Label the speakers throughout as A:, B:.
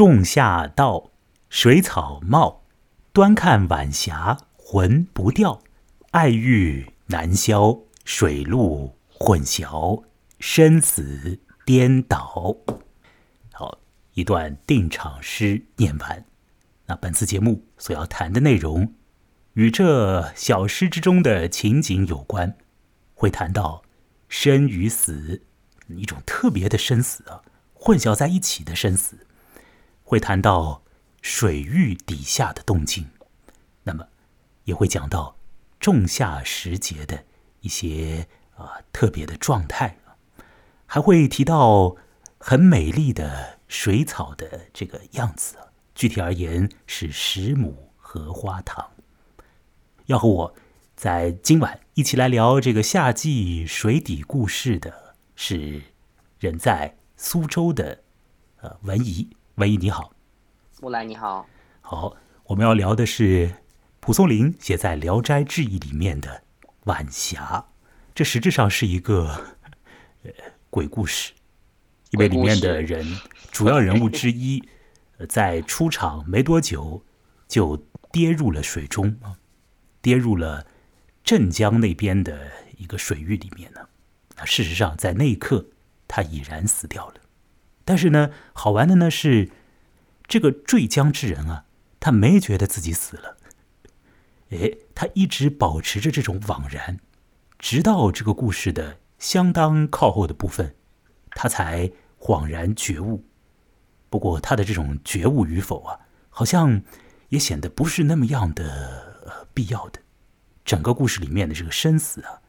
A: 仲夏到，水草茂，端看晚霞魂不掉，爱欲难消，水陆混淆，生死颠倒。好，一段定场诗念完。那本次节目所要谈的内容，与这小诗之中的情景有关，会谈到生与死，一种特别的生死啊，混淆在一起的生死，会谈到水域底下的动静，那么也会讲到仲夏时节的一些啊特别的状态还会提到很美丽的水草的这个样子。具体而言是十亩荷花塘。要和我在今晚一起来聊这个夏季水底故事的是人在苏州的呃文怡，文艺你好，
B: 木兰你好，
A: 好，我们要聊的是蒲松龄写在《聊斋志异》里面的晚霞，这实质上是一个呃鬼故事，因为里面的人主要人物之一。在出场没多久，就跌入了水中啊，跌入了镇江那边的一个水域里面呢。啊，事实上，在那一刻，他已然死掉了。但是呢，好玩的呢是，这个坠江之人啊，他没觉得自己死了，哎，他一直保持着这种惘然，直到这个故事的相当靠后的部分，他才恍然觉悟。不过他的这种觉悟与否啊，好像也显得不是那么样的必要的。整个故事里面的这个生死啊，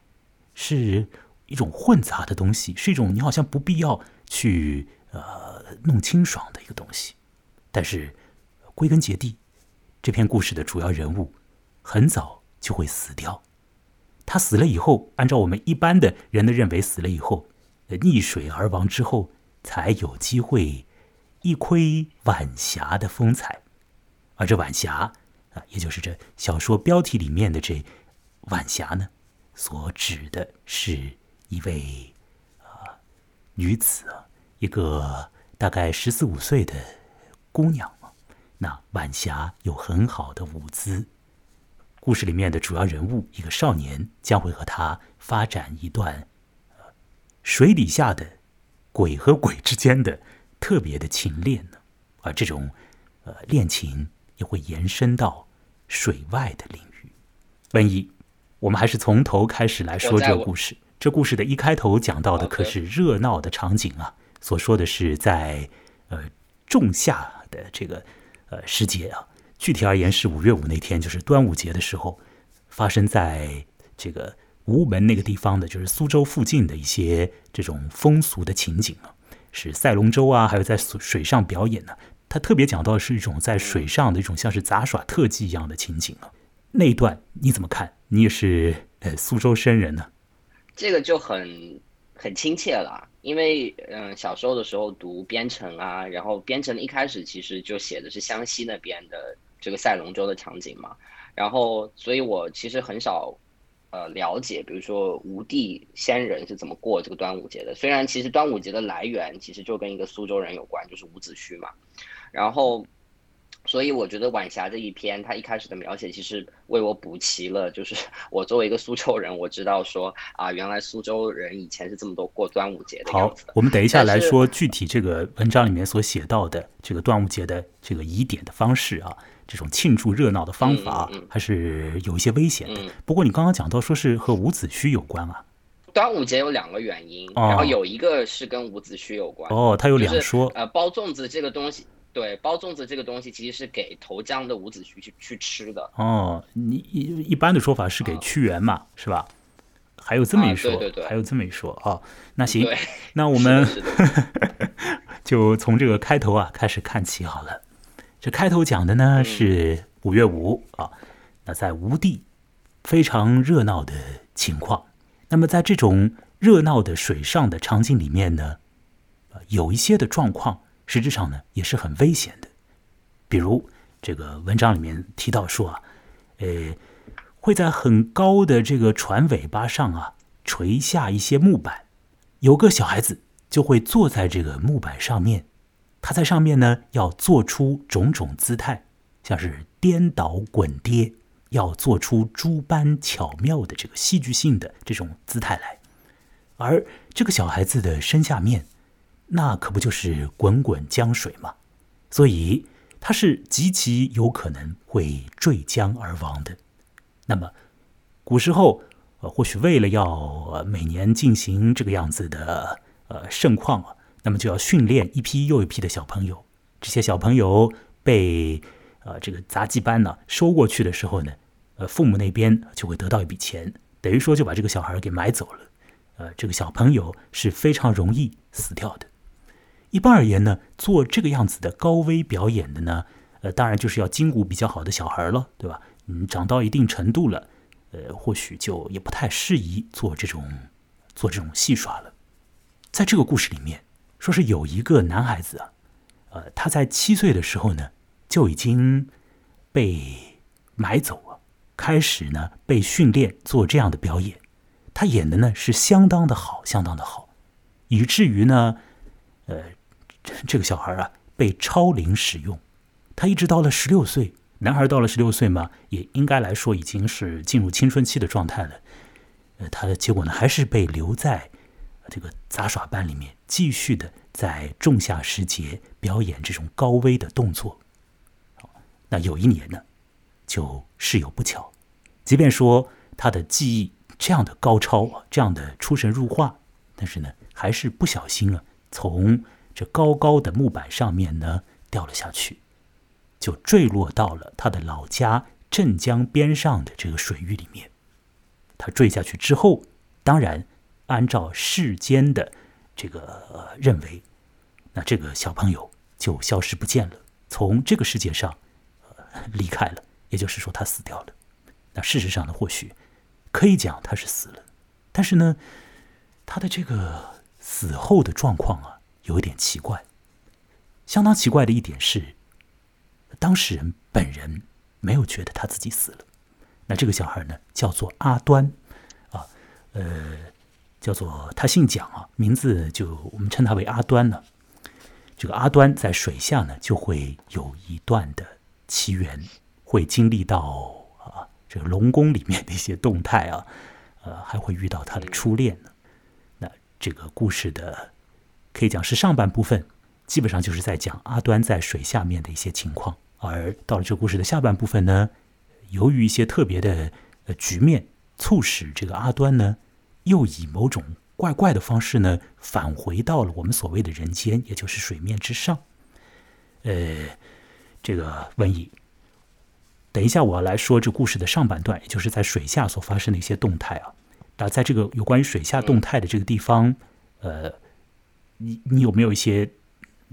A: 是一种混杂的东西，是一种你好像不必要去呃弄清爽的一个东西。但是归根结底，这篇故事的主要人物很早就会死掉。他死了以后，按照我们一般的人的认为，死了以后溺水而亡之后，才有机会。一窥晚霞的风采，而这晚霞啊，也就是这小说标题里面的这晚霞呢，所指的是一位啊女子啊，一个大概十四五岁的姑娘嘛。那晚霞有很好的舞姿，故事里面的主要人物一个少年将会和她发展一段水底下的鬼和鬼之间的。特别的情恋呢，而这种呃恋情也会延伸到水外的领域。文艺，我们还是从头开始来说这个故事。这故事的一开头讲到的可是热闹的场景啊，所说的是在呃仲夏的这个呃时节啊，具体而言是五月五那天，就是端午节的时候，发生在这个吴门那个地方的，就是苏州附近的一些这种风俗的情景啊。是赛龙舟啊，还有在水上表演呢。他特别讲到的是一种在水上的一种像是杂耍特技一样的情景啊。那一段你怎么看？你也是呃苏州生人呢？
B: 这个就很很亲切了，因为嗯小时候的时候读编程啊，然后编程一开始其实就写的是湘西那边的这个赛龙舟的场景嘛，然后所以我其实很少。呃，了解，比如说吴地先人是怎么过这个端午节的。虽然其实端午节的来源其实就跟一个苏州人有关，就是伍子胥嘛。然后，所以我觉得晚霞这一篇，它一开始的描写其实为我补齐了，就是 我作为一个苏州人，我知道说啊，原来苏州人以前是这么多过端午节的样子。
A: 好，我们等一下来说具体这个文章里面所写到的这个端午节的这个疑点的方式啊。这种庆祝热闹的方法还是有一些危险的。不过你刚刚讲到说是和伍子胥有关啊。
B: 端午节有两个原因，然后有一个是跟伍子胥有关。
A: 哦，他有两说。
B: 呃，包粽子这个东西，对，包粽子这个东西其实是给投江的伍子胥去去吃的。
A: 哦，你一一般的说法是给屈原嘛，是吧？还有这么一说，
B: 对对对，
A: 还有这么一说啊。那行，那 我们 就从这个开头啊开始看起好了。这开头讲的呢是五月五啊，那在吴地非常热闹的情况。那么在这种热闹的水上的场景里面呢，有一些的状况实质上呢也是很危险的。比如这个文章里面提到说啊，呃，会在很高的这个船尾巴上啊垂下一些木板，有个小孩子就会坐在这个木板上面。他在上面呢要做出种种姿态，像是颠倒滚跌，要做出诸般巧妙的这个戏剧性的这种姿态来。而这个小孩子的身下面，那可不就是滚滚江水吗？所以他是极其有可能会坠江而亡的。那么，古时候呃，或许为了要每年进行这个样子的呃盛况啊。那么就要训练一批又一批的小朋友，这些小朋友被呃这个杂技班呢收过去的时候呢，呃父母那边就会得到一笔钱，等于说就把这个小孩给买走了。呃，这个小朋友是非常容易死掉的。一般而言呢，做这个样子的高危表演的呢，呃，当然就是要筋骨比较好的小孩了，对吧？嗯，长到一定程度了，呃，或许就也不太适宜做这种做这种戏耍了。在这个故事里面。说是有一个男孩子啊，呃，他在七岁的时候呢，就已经被买走了，开始呢被训练做这样的表演。他演的呢是相当的好，相当的好，以至于呢，呃，这个小孩啊被超龄使用。他一直到了十六岁，男孩到了十六岁嘛，也应该来说已经是进入青春期的状态了。呃，他的结果呢还是被留在。这个杂耍班里面继续的在仲夏时节表演这种高危的动作，那有一年呢，就事有不巧，即便说他的技艺这样的高超，这样的出神入化，但是呢，还是不小心啊，从这高高的木板上面呢掉了下去，就坠落到了他的老家镇江边上的这个水域里面。他坠下去之后，当然。按照世间的这个认为，那这个小朋友就消失不见了，从这个世界上离开了，也就是说他死掉了。那事实上呢，或许可以讲他是死了，但是呢，他的这个死后的状况啊，有一点奇怪。相当奇怪的一点是，当事人本人没有觉得他自己死了。那这个小孩呢，叫做阿端啊，呃。叫做他姓蒋啊，名字就我们称他为阿端呢。这个阿端在水下呢，就会有一段的奇缘，会经历到啊这个龙宫里面的一些动态啊，呃，还会遇到他的初恋呢。那这个故事的可以讲是上半部分，基本上就是在讲阿端在水下面的一些情况，而到了这故事的下半部分呢，由于一些特别的呃局面，促使这个阿端呢。又以某种怪怪的方式呢，返回到了我们所谓的人间，也就是水面之上。呃，这个瘟疫，等一下我要来说这故事的上半段，也就是在水下所发生的一些动态啊。那在这个有关于水下动态的这个地方，呃，你你有没有一些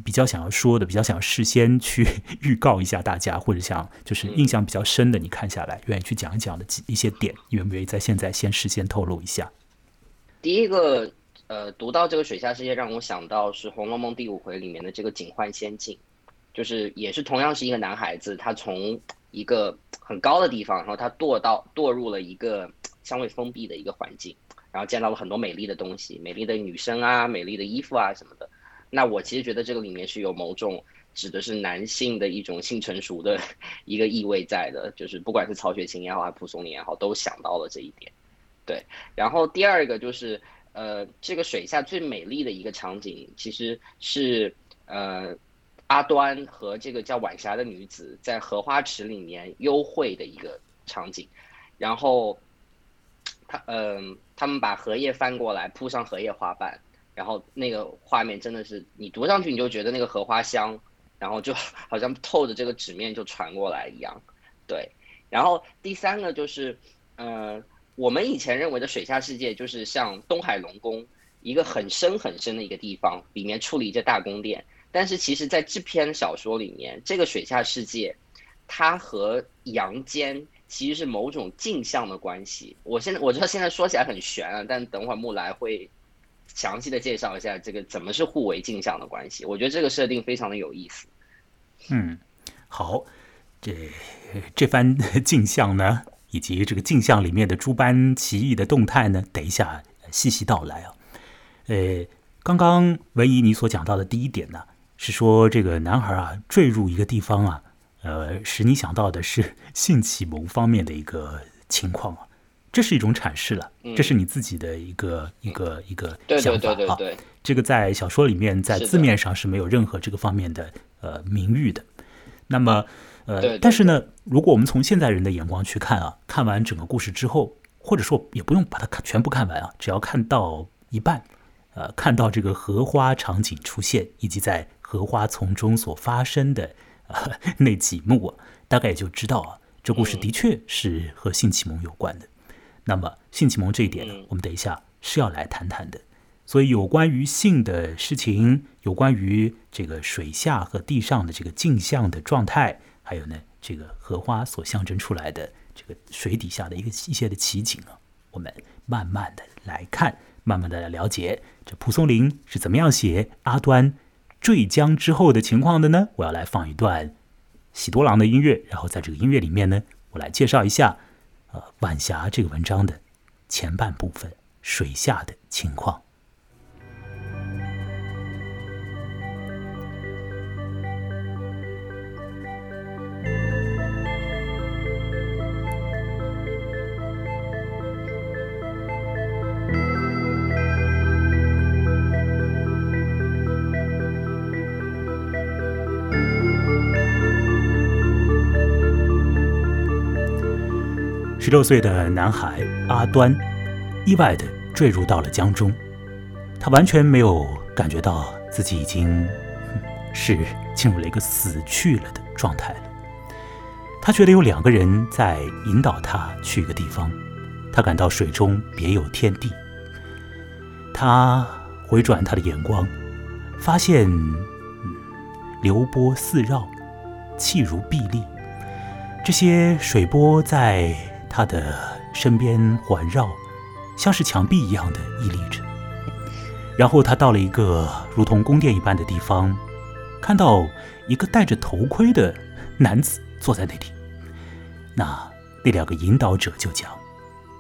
A: 比较想要说的，比较想事先去 预告一下大家，或者想就是印象比较深的，你看下来愿意去讲一讲的几一些点，愿不愿意在现在先事先透露一下？
B: 第一个，呃，读到这个水下世界，让我想到是《红楼梦》第五回里面的这个警幻仙境，就是也是同样是一个男孩子，他从一个很高的地方，然后他堕到堕入了一个相对封闭的一个环境，然后见到了很多美丽的东西，美丽的女生啊，美丽的衣服啊什么的。那我其实觉得这个里面是有某种指的是男性的一种性成熟的 一个意味在的，就是不管是曹雪芹也好，还是蒲松龄也好，都想到了这一点。对，然后第二个就是，呃，这个水下最美丽的一个场景，其实是呃，阿端和这个叫晚霞的女子在荷花池里面幽会的一个场景，然后，他嗯，他们把荷叶翻过来铺上荷叶花瓣，然后那个画面真的是你读上去你就觉得那个荷花香，然后就 好像透着这个纸面就传过来一样，对，然后第三个就是，呃。我们以前认为的水下世界就是像东海龙宫，一个很深很深的一个地方，里面矗立着大宫殿。但是其实，在这篇小说里面，这个水下世界，它和阳间其实是某种镜像的关系。我现在我知道现在说起来很悬啊，但等会儿木来会详细的介绍一下这个怎么是互为镜像的关系。我觉得这个设定非常的有意思。
A: 嗯，好，这这番 镜像呢？以及这个镜像里面的诸般奇异的动态呢？等一下细细道来啊。呃，刚刚文怡你所讲到的第一点呢，是说这个男孩啊坠入一个地方啊，呃，使你想到的是性启蒙方面的一个情况啊，这是一种阐释了，这是你自己的一个一个一个想法啊。这个在小说里面在字面上是没有任何这个方面的呃名誉的。那么呃，但是呢，如果我们从现代人的眼光去看啊，看完整个故事之后，或者说也不用把它看全部看完啊，只要看到一半。呃，看到这个荷花场景出现，以及在荷花丛中所发生的呃 那几幕，大概也就知道啊，这故事的确是和性启蒙有关的。那么性启蒙这一点呢，我们等一下是要来谈谈的。所以有关于性的事情，有关于这个水下和地上的这个镜像的状态，还有呢这个荷花所象征出来的这个水底下的一个一些的奇景啊，我们慢慢的来看。慢慢的来了解这蒲松龄是怎么样写阿端坠江之后的情况的呢？我要来放一段喜多郎的音乐，然后在这个音乐里面呢，我来介绍一下呃晚霞这个文章的前半部分水下的情况。十六岁的男孩阿端意外的坠入到了江中，他完全没有感觉到自己已经是进入了一个死去了的状态了。他觉得有两个人在引导他去一个地方，他感到水中别有天地。他回转他的眼光，发现流波四绕，气如碧立，这些水波在。他的身边环绕，像是墙壁一样的屹立着。然后他到了一个如同宫殿一般的地方，看到一个戴着头盔的男子坐在那里。那那两个引导者就讲：“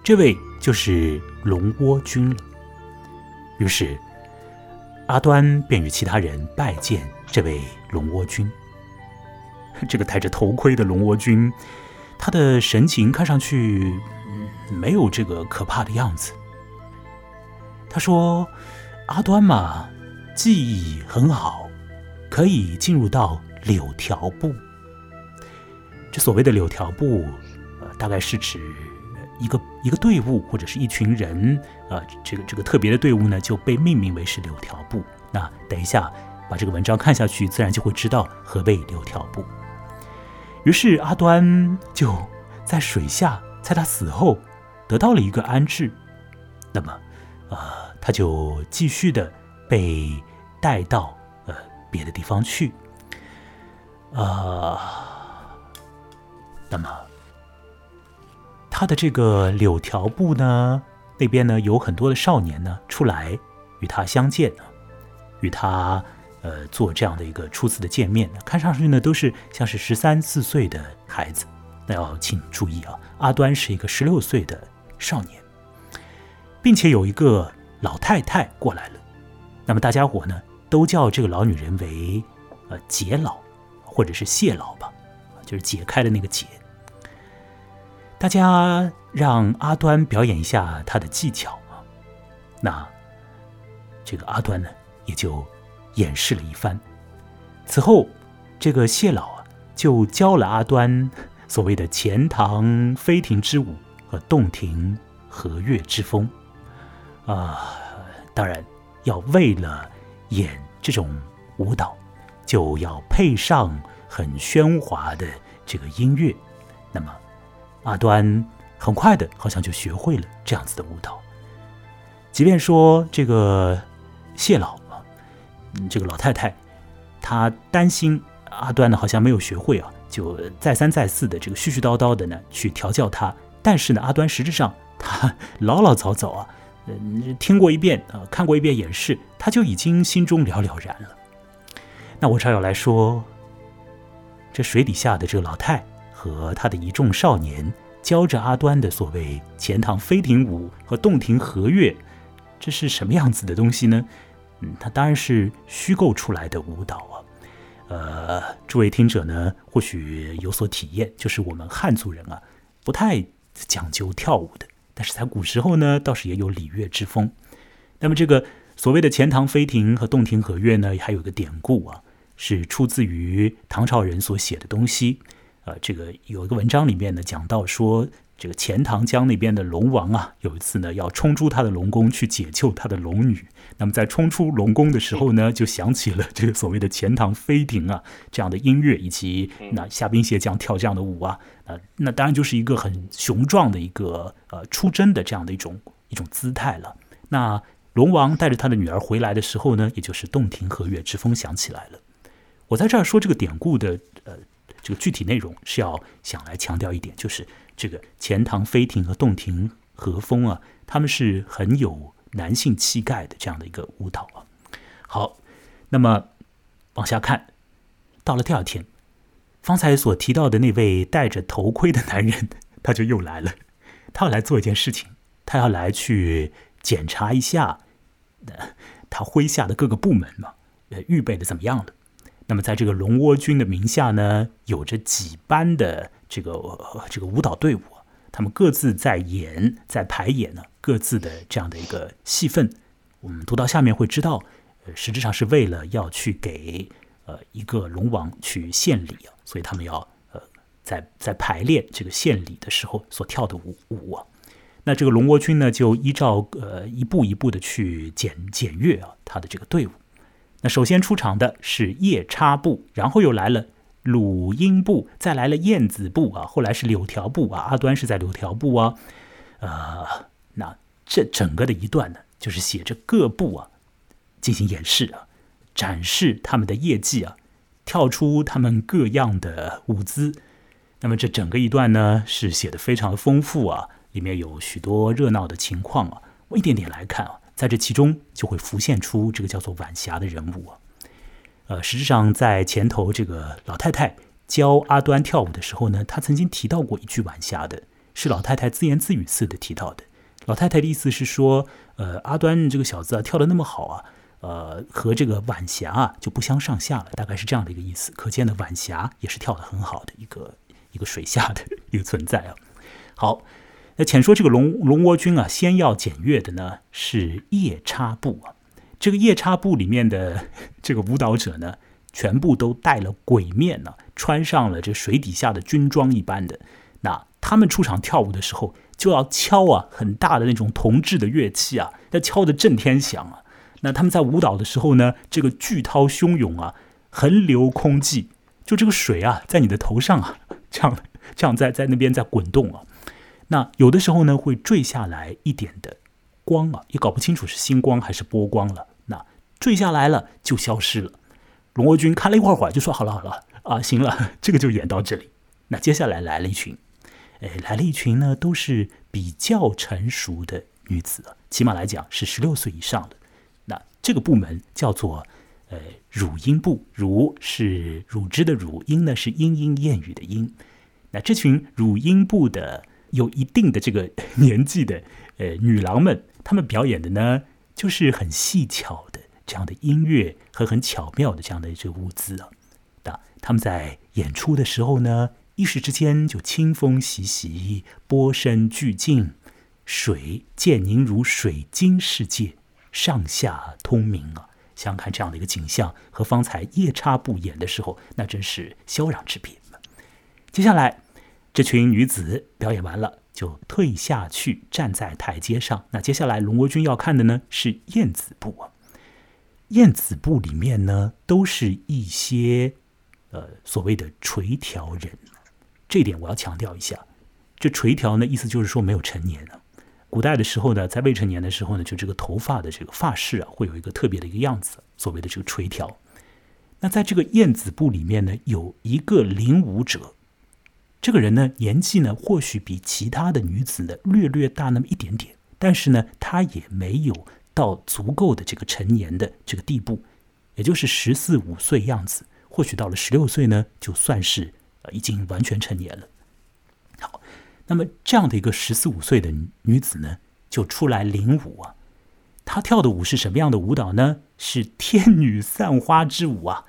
A: 这位就是龙窝君了。”于是阿端便与其他人拜见这位龙窝君。这个戴着头盔的龙窝君。他的神情看上去没有这个可怕的样子。他说：“阿端嘛，技艺很好，可以进入到柳条部。这所谓的柳条部，呃，大概是指一个一个队伍或者是一群人，呃，这个这个特别的队伍呢，就被命名为是柳条部。那等一下把这个文章看下去，自然就会知道何谓柳条部。”于是阿端就在水下，在他死后得到了一个安置。那么，呃，他就继续的被带到呃别的地方去。啊，那么他的这个柳条部呢，那边呢有很多的少年呢出来与他相见呢与他。呃，做这样的一个初次的见面，看上去呢都是像是十三四岁的孩子。那要请注意啊，阿端是一个十六岁的少年，并且有一个老太太过来了。那么大家伙呢都叫这个老女人为呃解老，或者是谢老吧，就是解开的那个解。大家让阿端表演一下他的技巧啊，那这个阿端呢也就。演示了一番，此后，这个谢老啊就教了阿端 所谓的钱塘飞亭之舞和洞庭和月之风，啊，当然要为了演这种舞蹈，就要配上很喧哗的这个音乐。那么，阿端很快的，好像就学会了这样子的舞蹈。即便说这个谢老。这个老太太，她担心阿端呢，好像没有学会啊，就再三再四的这个絮絮叨叨的呢去调教他。但是呢，阿端实质上他 老老早早啊，嗯，听过一遍啊，看过一遍演示，他就已经心中了了然了。那我这要来说，这水底下的这个老太和他的一众少年教着阿端的所谓钱塘飞艇舞和洞庭和月，这是什么样子的东西呢？嗯，它当然是虚构出来的舞蹈啊。呃，诸位听者呢，或许有所体验，就是我们汉族人啊，不太讲究跳舞的，但是在古时候呢，倒是也有礼乐之风。那么这个所谓的钱塘飞亭和洞庭和乐呢，还有个典故啊，是出自于唐朝人所写的东西。呃，这个有一个文章里面呢，讲到说。这个钱塘江那边的龙王啊，有一次呢要冲出他的龙宫去解救他的龙女。那么在冲出龙宫的时候呢，就响起了这个所谓的钱塘飞亭啊这样的音乐，以及那虾兵蟹将跳这样的舞啊，呃，那当然就是一个很雄壮的一个呃出征的这样的一种一种姿态了。那龙王带着他的女儿回来的时候呢，也就是洞庭和月之风响起来了。我在这儿说这个典故的呃这个具体内容是要想来强调一点，就是。这个钱塘飞艇和洞庭和风啊，他们是很有男性气概的这样的一个舞蹈啊。好，那么往下看，到了第二天，方才所提到的那位戴着头盔的男人，他就又来了。他要来做一件事情，他要来去检查一下，他麾下的各个部门嘛，呃，预备的怎么样了？那么在这个龙窝军的名下呢，有着几班的。这个这个舞蹈队伍，他们各自在演，在排演呢，各自的这样的一个戏份。我们读到下面会知道，呃，实质上是为了要去给呃一个龙王去献礼啊，所以他们要呃在在排练这个献礼的时候所跳的舞舞啊。那这个龙窝军呢，就依照呃一步一步的去检检阅啊他的这个队伍。那首先出场的是夜叉部，然后又来了。鲁音部，再来了燕子部啊，后来是柳条部啊，阿端是在柳条部啊，呃，那这整个的一段呢，就是写着各部啊进行演示啊，展示他们的业绩啊，跳出他们各样的舞姿。那么这整个一段呢，是写的非常丰富啊，里面有许多热闹的情况啊。我一点点来看啊，在这其中就会浮现出这个叫做晚霞的人物啊。呃，实质上在前头这个老太太教阿端跳舞的时候呢，她曾经提到过一句晚霞的，是老太太自言自语似的提到的。老太太的意思是说，呃，阿端这个小子啊，跳的那么好啊，呃，和这个晚霞啊就不相上下了，大概是这样的一个意思。可见的晚霞也是跳的很好的一个一个水下的一个存在啊。好，那浅说这个龙龙窝军啊，先要检阅的呢是夜叉部啊。这个夜叉部里面的 这个舞蹈者呢，全部都戴了鬼面呢，穿上了这水底下的军装一般的。那他们出场跳舞的时候，就要敲啊很大的那种铜制的乐器啊，要敲的震天响啊。那他们在舞蹈的时候呢，这个巨涛汹涌啊，横流空际，就这个水啊，在你的头上啊，这样这样在在那边在滚动啊。那有的时候呢，会坠下来一点的光啊，也搞不清楚是星光还是波光了。那坠下来了就消失了，龙国君看了一会儿会儿就说：“好了好了啊，行了，这个就演到这里。”那接下来来了一群，哎，来了一群呢，都是比较成熟的女子了，起码来讲是十六岁以上的。那这个部门叫做呃乳音部，乳是乳汁的乳，音呢是莺莺燕语的莺。那这群乳音部的有一定的这个年纪的呃女郎们，她们表演的呢就是很细巧的。这样的音乐和很巧妙的这样的这个舞姿啊，那他们在演出的时候呢，一时之间就清风习习，波声俱静，水渐凝如水晶世界，上下通明啊！想看这样的一个景象，和方才夜叉部演的时候，那真是萧壤之别。接下来，这群女子表演完了，就退下去，站在台阶上。那接下来，龙国军要看的呢，是燕子部啊。燕子部里面呢，都是一些呃所谓的垂髫人，这点我要强调一下。这垂髫呢，意思就是说没有成年啊。古代的时候呢，在未成年的时候呢，就这个头发的这个发饰啊，会有一个特别的一个样子，所谓的这个垂髫。那在这个燕子部里面呢，有一个领舞者，这个人呢，年纪呢，或许比其他的女子呢略略大那么一点点，但是呢，她也没有。到足够的这个成年的这个地步，也就是十四五岁样子，或许到了十六岁呢，就算是呃已经完全成年了。好，那么这样的一个十四五岁的女子呢，就出来领舞啊。她跳的舞是什么样的舞蹈呢？是天女散花之舞啊！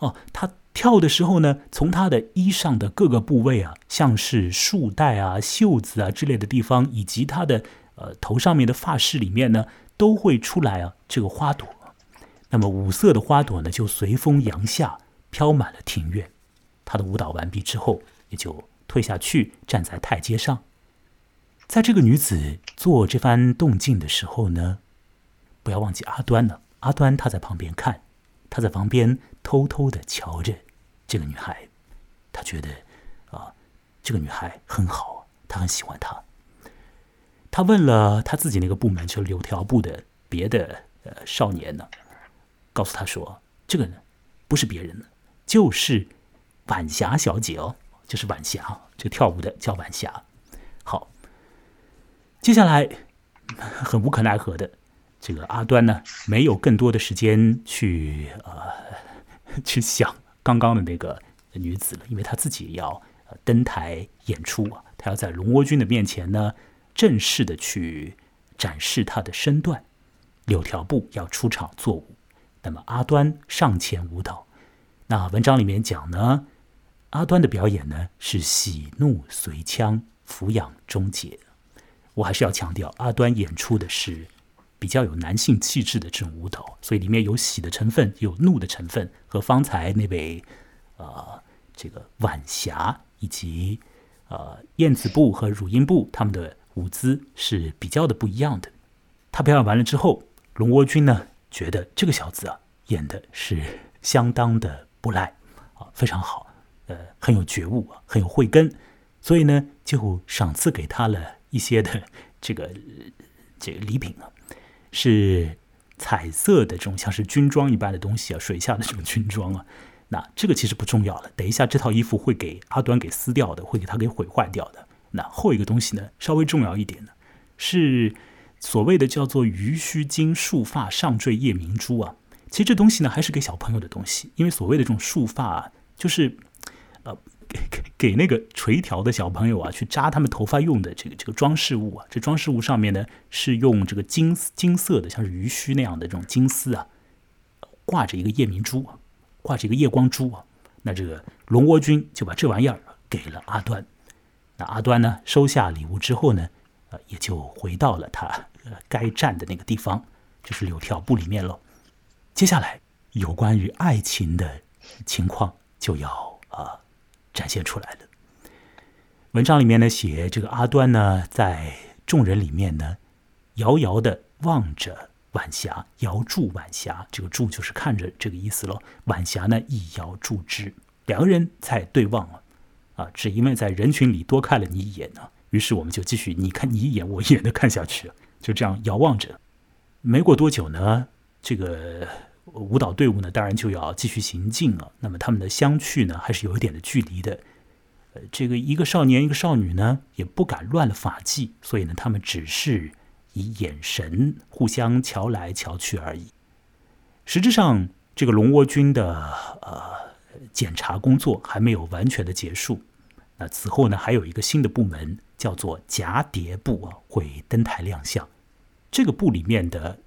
A: 哦，她跳的时候呢，从他的衣裳的各个部位啊，像是束带啊、袖子啊之类的地方，以及他的呃头上面的发饰里面呢，都会出来啊这个花朵。那么五色的花朵呢，就随风扬下，飘满了庭院。他的舞蹈完毕之后，也就退下去，站在台阶上。在这个女子做这番动静的时候呢，不要忘记阿端了。阿端他在旁边看，他在旁边偷偷的瞧着这个女孩。他觉得啊，这个女孩很好，他很喜欢她。他问了他自己那个部门，就是柳条部的别的呃少年呢。告诉他说：“这个呢，不是别人，就是晚霞小姐哦，就是晚霞，这个跳舞的叫晚霞。”好，接下来很无可奈何的，这个阿端呢，没有更多的时间去呃去想刚刚的那个女子了，因为她自己要登台演出啊，他要在龙窝君的面前呢，正式的去展示她的身段。柳条步要出场作舞。那么阿端上前舞蹈，那文章里面讲呢，阿端的表演呢是喜怒随腔，俯仰终结。我还是要强调，阿端演出的是比较有男性气质的这种舞蹈，所以里面有喜的成分，有怒的成分，和方才那位呃这个晚霞以及呃燕子部和乳音部他们的舞姿是比较的不一样的。他表演完了之后，龙窝君呢？觉得这个小子啊演的是相当的不赖啊，非常好，呃，很有觉悟，很有慧根，所以呢就赏赐给他了一些的这个这个礼品啊，是彩色的这种像是军装一般的东西啊，水下的这种军装啊。那这个其实不重要了，等一下这套衣服会给阿端给撕掉的，会给他给毁坏掉的。那后一个东西呢稍微重要一点呢是。所谓的叫做鱼须金束发上缀夜明珠啊，其实这东西呢还是给小朋友的东西，因为所谓的这种束发啊，就是给 给那个垂髫的小朋友啊去扎他们头发用的这个这个装饰物啊，这装饰物上面呢是用这个金金色的，像是鱼须那样的这种金丝啊，挂着一个夜明珠啊，挂着一个夜光珠啊，那这个龙窝君就把这玩意儿给了阿端，那阿端呢收下礼物之后呢。呃，也就回到了他呃该站的那个地方，就是柳条部里面了。接下来有关于爱情的情况就要啊展现出来了。文章里面呢写这个阿端呢在众人里面呢遥遥的望着晚霞，遥祝晚霞，这个祝就是看着这个意思喽。晚霞呢亦遥祝之，两个人在对望啊，啊，只因为在人群里多看了你一眼呢。于是我们就继续你看你一眼我一眼的看下去，就这样遥望着。没过多久呢，这个舞蹈队伍呢，当然就要继续行进了。那么他们的相去呢，还是有一点的距离的。呃，这个一个少年一个少女呢，也不敢乱了法纪，所以呢，他们只是以眼神互相瞧来瞧去而已。实质上，这个龙窝军的呃检查工作还没有完全的结束。那此后呢，还有一个新的部门。叫做蛱蝶部啊，会登台亮相。这个部里面的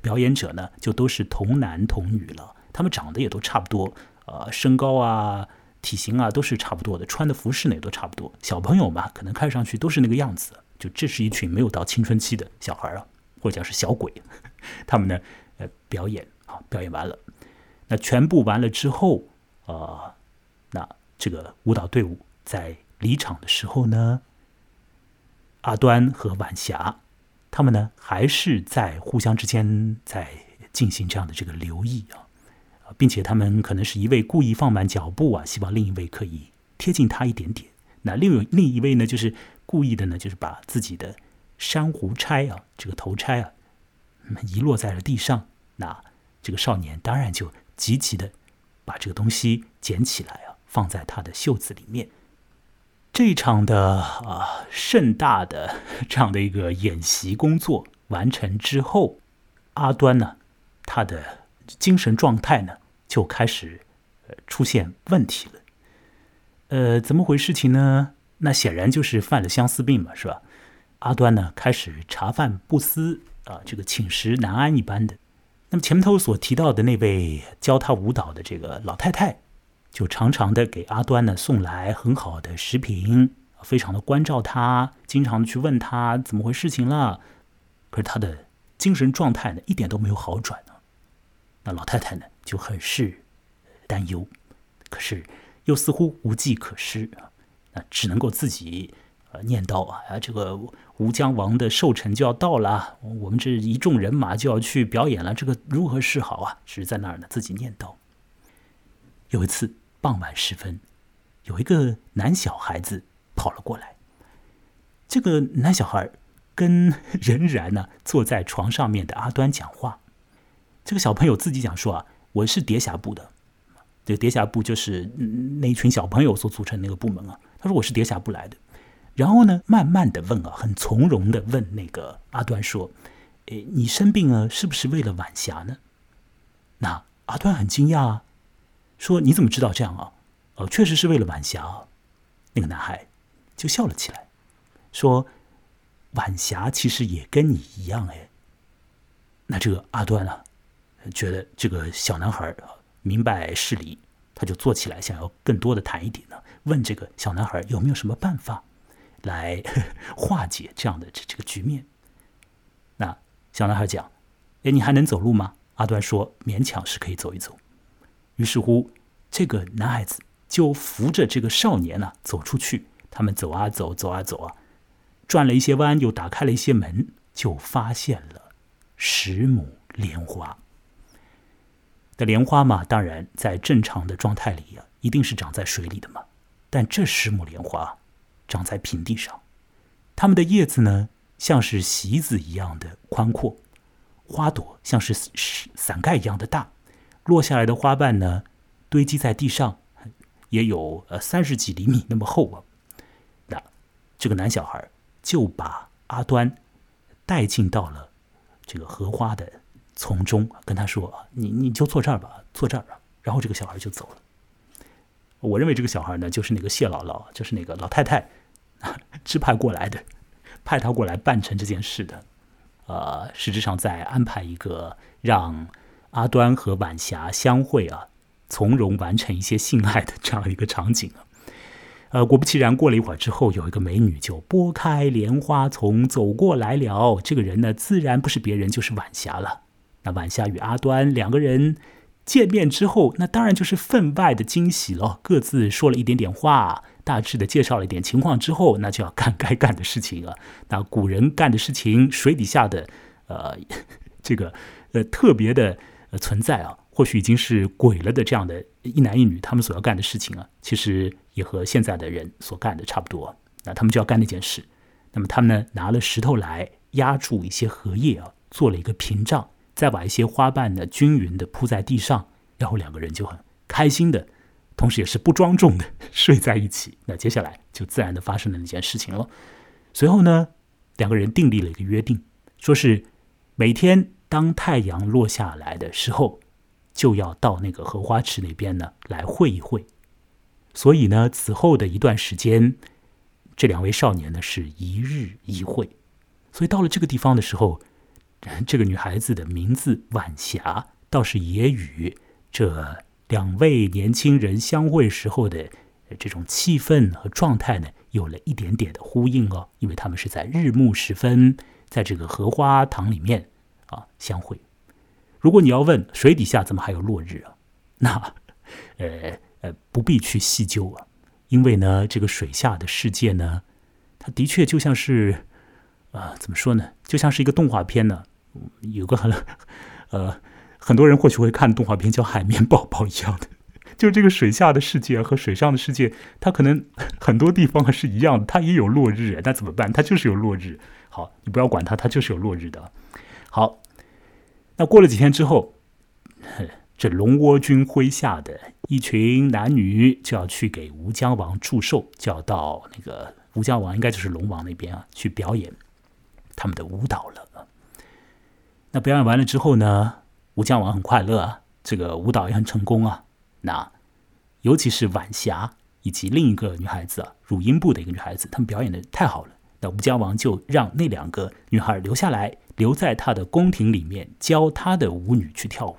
A: 表演者呢，就都是童男童女了。他们长得也都差不多，呃，身高啊、体型啊都是差不多的，穿的服饰呢也都差不多。小朋友嘛，可能看上去都是那个样子。就这是一群没有到青春期的小孩啊，或者叫是小鬼。他们呢，呃，表演啊，表演完了，那全部完了之后，呃，那这个舞蹈队伍在离场的时候呢。阿端和晚霞，他们呢还是在互相之间在进行这样的这个留意啊，并且他们可能是一位故意放慢脚步啊，希望另一位可以贴近他一点点。那另有另一位呢，就是故意的呢，就是把自己的珊瑚钗啊，这个头钗啊，遗落在了地上。那这个少年当然就急急的把这个东西捡起来啊，放在他的袖子里面。这一场的啊盛大的这样的一个演习工作完成之后，阿端呢，他的精神状态呢就开始呃出现问题了。呃，怎么回事情呢？那显然就是犯了相思病嘛，是吧？阿端呢开始茶饭不思啊，这个寝食难安一般的。那么前头所提到的那位教他舞蹈的这个老太太。就常常的给阿端呢送来很好的食品，非常的关照他，经常的去问他怎么回事情了。可是他的精神状态呢一点都没有好转呢。那老太太呢就很是担忧，可是又似乎无计可施啊，那只能够自己呃念叨啊啊，这个吴江王的寿辰就要到了，我们这一众人马就要去表演了，这个如何是好啊？只是在那儿呢自己念叨。有一次傍晚时分，有一个男小孩子跑了过来。这个男小孩跟 仍然呢坐在床上面的阿端讲话。这个小朋友自己讲说啊，我是蝶侠部的，这蝶侠部就是那一群小朋友所组成那个部门啊。他说我是蝶侠部来的，然后呢，慢慢的问啊，很从容的问那个阿端说：“诶，你生病了是不是为了晚霞呢？”那阿端很惊讶啊。说你怎么知道这样啊？哦，确实是为了晚霞。那个男孩就笑了起来，说：“晚霞其实也跟你一样哎。”那这个阿端啊，觉得这个小男孩明白事理，他就坐起来，想要更多的谈一点呢，问这个小男孩有没有什么办法来 化解这样的这这个局面。那小男孩讲：“哎，你还能走路吗？”阿端说：“勉强是可以走一走。”于是乎，这个男孩子就扶着这个少年呢走出去。他们走啊走，走啊走啊，转了一些弯，又打开了一些门，就发现了十亩莲花。的莲花嘛，当然在正常的状态里啊，一定是长在水里的嘛。但这十亩莲花长在平地上，它们的叶子呢，像是席子一样的宽阔，花朵像是伞盖一样的大。落下来的花瓣呢，堆积在地上，也有呃三十几厘米那么厚啊。那这个男小孩就把阿端带进到了这个荷花的丛中，跟他说：“你你就坐这儿吧，坐这儿吧。”然后这个小孩就走了。我认为这个小孩呢，就是那个谢姥姥，就是那个老太太 支派过来的，派他过来办成这件事的。呃，实质上在安排一个让。阿端和晚霞相会啊，从容完成一些性爱的这样一个场景啊，呃，果不其然，过了一会儿之后，有一个美女就拨开莲花丛走过来了。这个人呢，自然不是别人，就是晚霞了。那晚霞与阿端两个人见面之后，那当然就是分外的惊喜了。各自说了一点点话，大致的介绍了一点情况之后，那就要干该干的事情了。那古人干的事情，水底下的呃，这个呃特别的。存在啊，或许已经是鬼了的这样的一男一女，他们所要干的事情啊，其实也和现在的人所干的差不多。那他们就要干那件事。那么他们呢，拿了石头来压住一些荷叶啊，做了一个屏障，再把一些花瓣呢均匀的铺在地上，然后两个人就很开心的，同时也是不庄重的 睡在一起。那接下来就自然的发生了那件事情了。随后呢，两个人订立了一个约定，说是每天。当太阳落下来的时候，就要到那个荷花池那边呢来会一会。所以呢，此后的一段时间，这两位少年呢是一日一会。所以到了这个地方的时候，这个女孩子的名字晚霞，倒是也与这两位年轻人相会时候的这种气氛和状态呢，有了一点点的呼应哦。因为他们是在日暮时分，在这个荷花塘里面。啊，相会。如果你要问水底下怎么还有落日啊，那，呃呃，不必去细究啊，因为呢，这个水下的世界呢，它的确就像是，啊，怎么说呢，就像是一个动画片呢，有个很，呃，很多人或许会看动画片叫《海绵宝宝》一样的，就这个水下的世界和水上的世界，它可能很多地方是一样的，它也有落日，那怎么办？它就是有落日。好，你不要管它，它就是有落日的。好，那过了几天之后，这龙窝军麾下的一群男女就要去给吴江王祝寿，就要到那个吴江王应该就是龙王那边啊去表演他们的舞蹈了。那表演完了之后呢，吴江王很快乐啊，这个舞蹈也很成功啊。那尤其是晚霞以及另一个女孩子啊，乳音部的一个女孩子，她们表演的太好了。那吴江王就让那两个女孩留下来。留在他的宫廷里面教他的舞女去跳舞，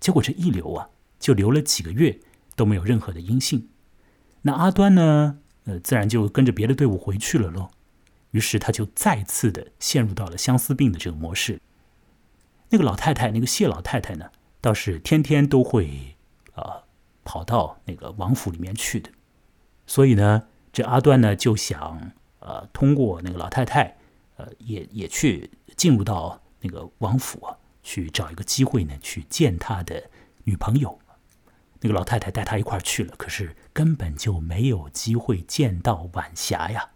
A: 结果这一留啊，就留了几个月，都没有任何的音信。那阿端呢？呃，自然就跟着别的队伍回去了喽。于是他就再次的陷入到了相思病的这个模式。那个老太太，那个谢老太太呢，倒是天天都会啊跑到那个王府里面去的。所以呢，这阿端呢就想呃通过那个老太太，呃也也去进入到那个王府啊，去找一个机会呢去见他的女朋友。那个老太太带他一块去了，可是根本就没有机会见到晚霞呀。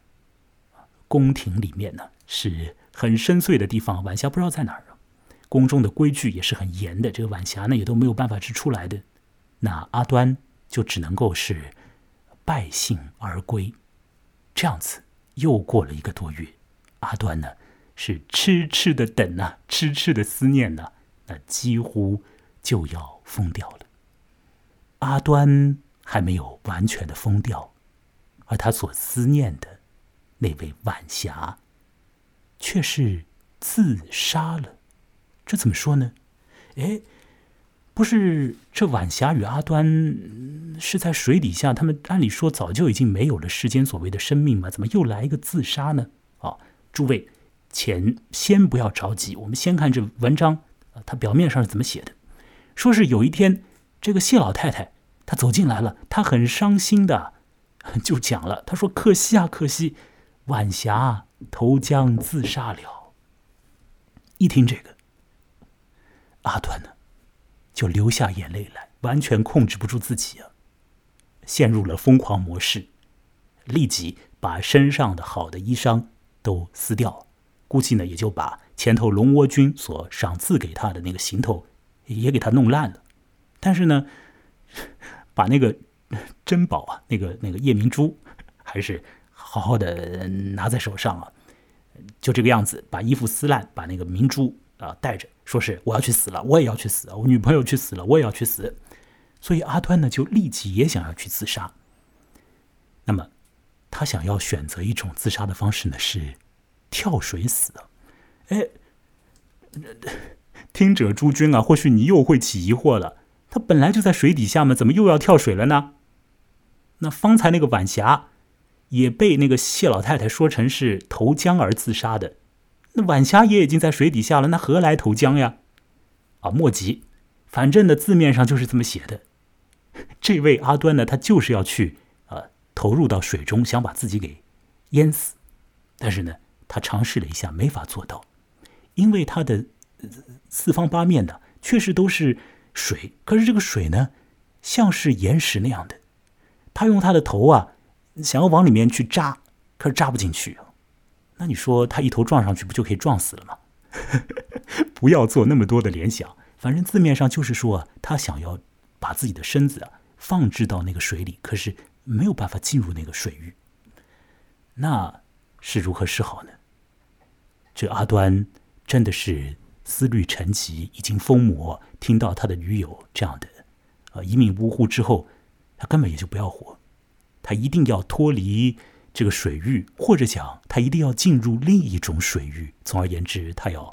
A: 宫廷里面呢是很深邃的地方，晚霞不知道在哪儿啊。宫中的规矩也是很严的，这个晚霞呢也都没有办法织出来的。那阿端就只能够是败兴而归。这样子又过了一个多月，阿端呢是痴痴的等啊，痴痴的思念呐，那几乎就要疯掉了。阿端还没有完全的疯掉，而他所思念的那位晚霞，却是自杀了。这怎么说呢？哎，不是这晚霞与阿端是在水底下，他们按理说早就已经没有了世间所谓的生命吗？怎么又来一个自杀呢？啊，诸位，钱先不要着急，我们先看这文章，它表面上是怎么写的？说是有一天。这个谢老太太，她走进来了，她很伤心的，就讲了，她说：“可惜啊，可惜，晚霞投江自杀了。”一听这个，阿端呢，就流下眼泪来，完全控制不住自己啊，陷入了疯狂模式，立即把身上的好的衣裳都撕掉了，估计呢，也就把前头龙窝军所赏赐给他的那个行头也给他弄烂了。但是呢，把那个珍宝啊，那个那个夜明珠，还是好好的拿在手上啊，就这个样子，把衣服撕烂，把那个明珠啊带着，说是我要去死了，我也要去死，我女朋友去死了，我也要去死。所以阿端呢，就立即也想要去自杀。那么，他想要选择一种自杀的方式呢，是跳水死。哎，听者诸君啊，或许你又会起疑惑了。他本来就在水底下嘛，怎么又要跳水了呢？那方才那个晚霞也被那个谢老太太说成是投江而自杀的，那晚霞也已经在水底下了，那何来投江呀？啊，莫急，反正呢字面上就是这么写的。这位阿端呢，他就是要去啊投入到水中，想把自己给淹死，但是呢，他尝试了一下，没法做到，因为他的四方八面的确实都是。水，可是这个水呢，像是岩石那样的。他用他的头啊，想要往里面去扎，可是扎不进去。那你说他一头撞上去，不就可以撞死了吗？不要做那么多的联想，反正字面上就是说，他想要把自己的身子啊放置到那个水里，可是没有办法进入那个水域。那是如何是好呢？这阿端真的是。思虑成疾，已经疯魔。听到他的女友这样的，呃，一命呜呼之后，他根本也就不要活。他一定要脱离这个水域，或者讲，他一定要进入另一种水域。总而言之，他要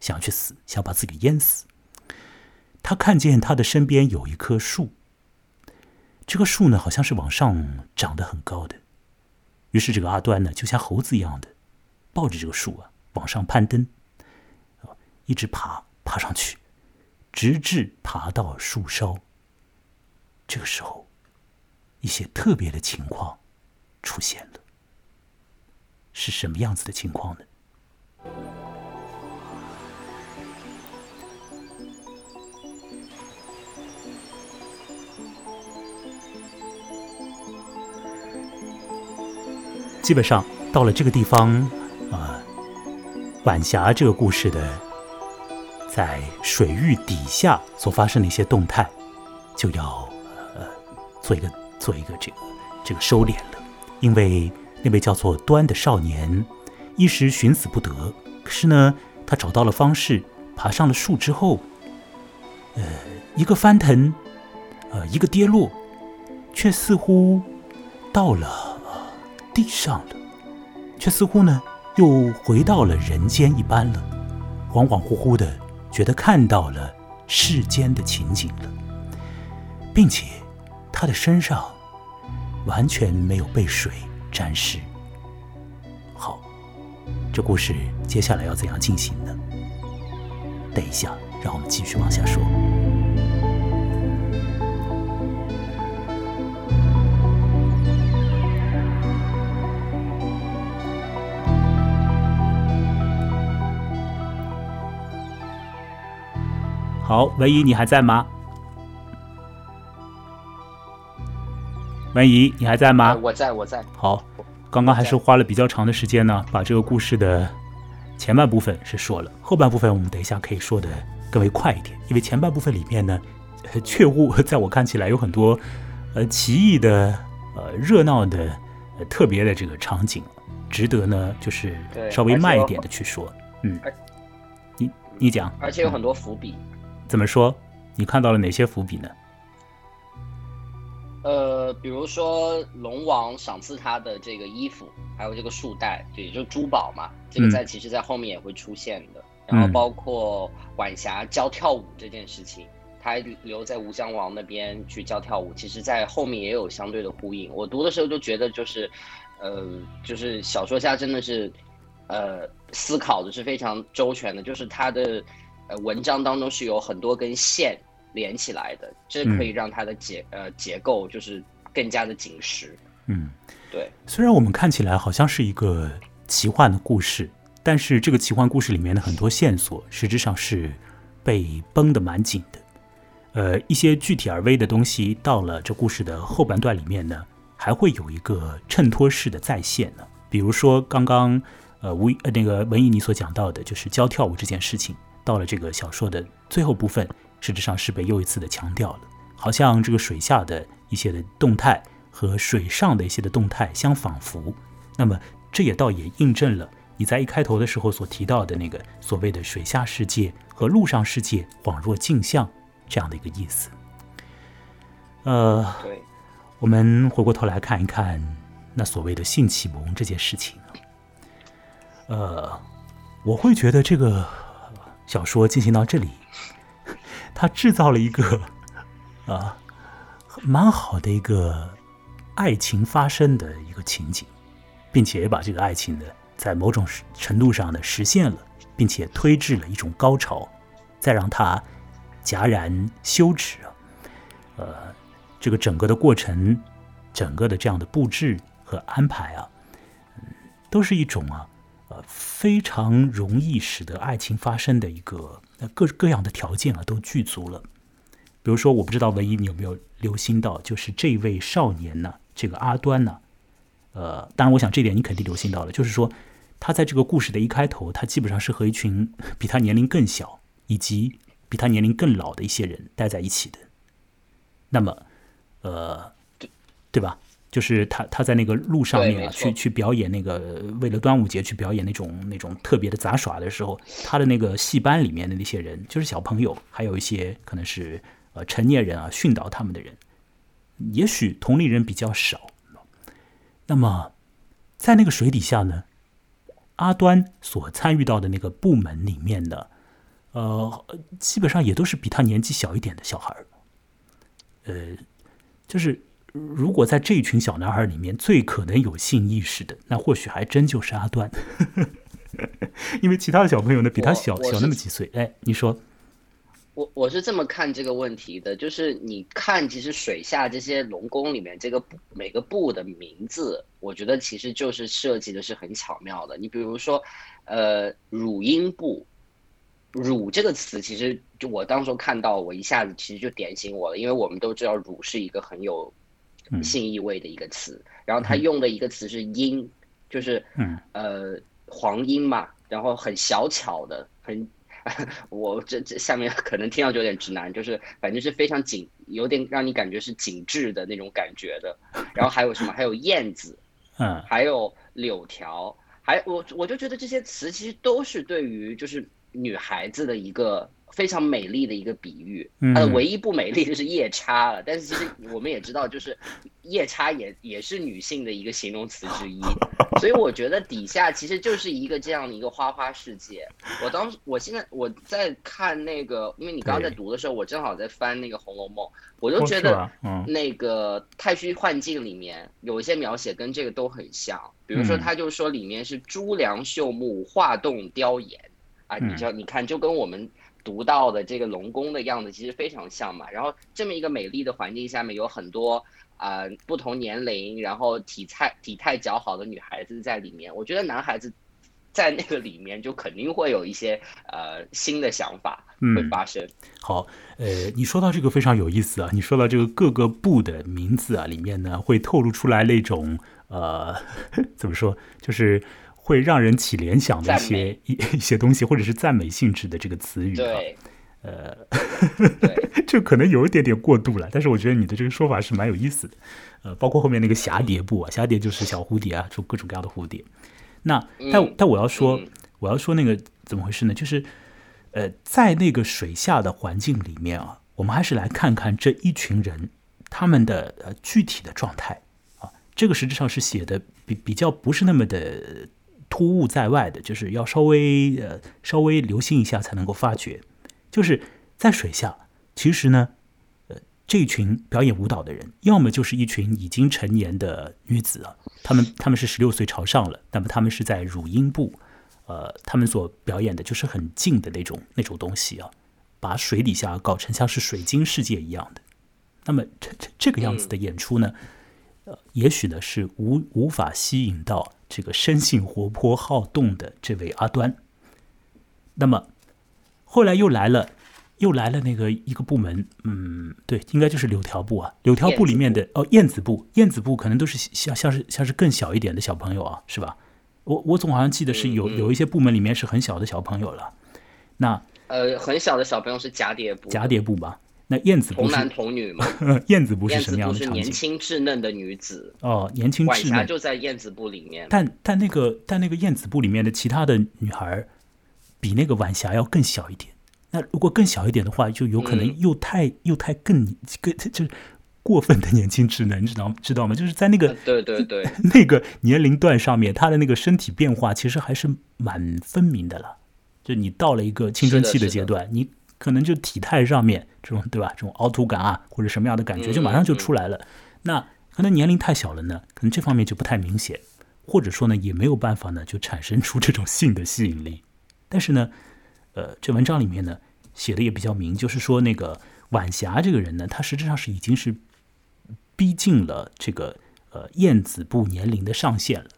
A: 想去死，想把自己淹死。他看见他的身边有一棵树，这棵树呢，好像是往上长得很高的。于是这个阿端呢，就像猴子一样的，抱着这个树啊，往上攀登。一直爬，爬上去，直至爬到树梢。这个时候，一些特别的情况出现了。是什么样子的情况呢？基本上到了这个地方，啊，晚霞这个故事的。在水域底下所发生的一些动态，就要呃做一个做一个这个这个收敛了。因为那位叫做端的少年，一时寻死不得。可是呢，他找到了方式，爬上了树之后，呃，一个翻腾，呃，一个跌落，却似乎到了地上了，却似乎呢又回到了人间一般了，恍恍惚惚的。觉得看到了世间的情景了，并且他的身上完全没有被水沾湿。好，这故事接下来要怎样进行呢？等一下，让我们继续往下说。好，文怡，你还在吗？文怡，你还在吗？
B: 我在，我在。
A: 好，刚刚还是花了比较长的时间呢，把这个故事的前半部分是说了，后半部分我们等一下可以说的更为快一点，因为前半部分里面呢，确乎 在我看起来有很多呃奇异的、呃热闹的、呃特别的这个场景，值得呢就是稍微慢一点的去说。嗯，你你讲，
B: 而且有很多伏笔。
A: 怎么说？你看到了哪些伏笔呢？
B: 呃，比如说龙王赏赐他的这个衣服，还有这个束带，就也就是珠宝嘛。这个在其实，在后面也会出现的。然后包括晚霞教跳舞这件事情，他留在吴江王那边去教跳舞，其实在后面也有相对的呼应。我读的时候就觉得，就是呃，就是小说家真的是呃思考的是非常周全的，就是他的。呃，文章当中是有很多根线连起来的，这可以让它的结呃结构就是更加的紧实。
A: 嗯，
B: 对。
A: 虽然我们看起来好像是一个奇幻的故事，但是这个奇幻故事里面的很多线索实质上是被绷得蛮紧的。呃，一些具体而微的东西到了这故事的后半段里面呢，还会有一个衬托式的再现呢。比如说刚刚呃吴呃那个文艺你所讲到的，就是教跳舞这件事情。到了这个小说的最后部分，实质上是被又一次的强调了，好像这个水下的一些的动态和水上的一些的动态相仿佛。那么这也倒也印证了你在一开头的时候所提到的那个所谓的水下世界和陆上世界恍若镜像这样的一个意思。呃，
B: 对，
A: 我们回过头来看一看那所谓的性启蒙这件事情。呃，我会觉得这个。小说进行到这里，他制造了一个啊蛮好的一个爱情发生的一个情景，并且也把这个爱情呢在某种程度上呢实现了，并且推至了一种高潮，再让它戛然休止啊。呃，这个整个的过程，整个的这样的布置和安排啊，都是一种啊。呃，非常容易使得爱情发生的一个各各样的条件啊，都具足了。比如说，我不知道文一你有没有留心到，就是这位少年呢，这个阿端呢，呃，当然，我想这点你肯定留心到了，就是说，他在这个故事的一开头，他基本上是和一群比他年龄更小以及比他年龄更老的一些人待在一起的。那么，呃，对吧？就是他，他在那个路上面啊，去去表演那个为了端午节去表演那种那种特别的杂耍的时候，他的那个戏班里面的那些人，就是小朋友，还有一些可能是呃成年人啊，训导他们的人，也许同龄人比较少。那么在那个水底下呢，阿端所参与到的那个部门里面的，呃，基本上也都是比他年纪小一点的小孩儿，呃，就是。如果在这一群小男孩里面最可能有性意识的，那或许还真就是阿端，因为其他的小朋友呢比他小小那么几岁。哎，你说，
B: 我我是这么看这个问题的，就是你看，其实水下这些龙宫里面这个每个部的名字，我觉得其实就是设计的是很巧妙的。你比如说，呃，乳婴部，乳这个词，其实就我当时看到，我一下子其实就点醒我了，因为我们都知道乳是一个很有。性意味的一个词，然后他用的一个词是“音”，就是呃黄莺嘛，然后很小巧的，很 我这这下面可能听上去有点直男，就是反正是非常紧，有点让你感觉是紧致的那种感觉的。然后还有什么？还有燕子，
A: 嗯，
B: 还有柳条，还我我就觉得这些词其实都是对于就是女孩子的一个非常美丽的一个比喻，
A: 嗯
B: 它的唯一不美丽就是夜叉了。但是其实我们也知道，就是夜叉也也是女性的一个形容词之一。所以我觉得底下其实就是一个这样的一个花花世界。我当时，我现在我在看那个，因为你刚刚在读的时候，我正好在翻那个《红楼梦》，我就
A: 哦
B: 觉得那个太虚幻境里面有一些描写跟这个都很像，比如说
A: 嗯
B: 他就说里面是朱梁秀木，画栋雕檐啊，你
A: 嗯
B: 知道，你看就跟我们。读到的这个龙宫的样子其实非常像嘛，然后这么一个美丽的环境下面有很多啊、呃不同年龄，然后体态体态较好的女孩子在里面，我觉得男孩子在那个里面就肯定会有一些呃新的想法会
A: 嗯
B: 发生。
A: 好，呃，你说到这个非常有意思啊，你说到这个各个部的名字啊，里面呢会透露出来那种呃，怎么说，就是会让人起联想的一些一 一些东西，或者是赞美性质的这个词语啊。
B: 对，
A: 呃，
B: 对，
A: 这可能有一点点过度了，但是我觉得你的这个说法是蛮有意思的。呃，包括后面那个蛱蝶步啊，蛱蝶就是小蝴蝶啊，就各种各样的蝴蝶。那但、
B: 嗯
A: 但我要说，
B: 嗯
A: 我要说那个怎么回事呢？就是呃，在那个水下的环境里面啊，我们还是来看看这一群人他们的呃具体的状态啊。这个实质上是写的比比较不是那么的突兀在外的，就是要稍微呃稍微留心一下才能够发觉。就是在水下，其实呢，呃，这群表演舞蹈的人，要么就是一群已经成年的女子啊，她们她们是十六岁朝上了，那么她们是在乳阴部，呃，她们所表演的就是很近的那种那种东西啊，把水底下搞成像是水晶世界一样的。那么这这这个样子的演出呢，呃，也许呢是无无法吸引到这个生性活泼好动的这位阿端。那么后来又来了，又来了那个一个部门，嗯，对，应该就是柳条部啊。柳条部里面的哦，燕子部，燕子部可能都是像像是像是更小一点的小朋友啊，是吧？我我总好像记得是有有一些部门里面是很小的小朋友了。那
B: 呃，很小的小朋友是蛱蝶部，
A: 蛱蝶部吧，那燕子部
B: 童男童女嘛，
A: 燕子不是什么样的场景？
B: 年轻稚嫩的女子，
A: 哦，年轻稚嫩。
B: 就在燕子部里面。
A: 但但那个但那个燕子部里面的其他的女孩儿，比那个晚霞要更小一点。那如果更小一点的话，就有可能
B: 嗯
A: 又太、又太更更就是过分的年轻稚嫩，你知道知道吗？就是在那个、
B: 呃对对对，
A: 那个年龄段上面，她的那个身体变化其实还是蛮分明的了。就你到了一个青春期
B: 是的
A: 阶段，你可能就体态上面这种对吧，这种凹凸感啊，或者什么样的感觉，就马上就出来了。那可能年龄太小了呢，可能这方面就不太明显，或者说呢，也没有办法呢，就产生出这种性的吸引力。但是呢，呃，这文章里面呢写的也比较明，就是说那个晚霞这个人呢，他实质上是已经是逼近了这个呃燕子部年龄的上限了，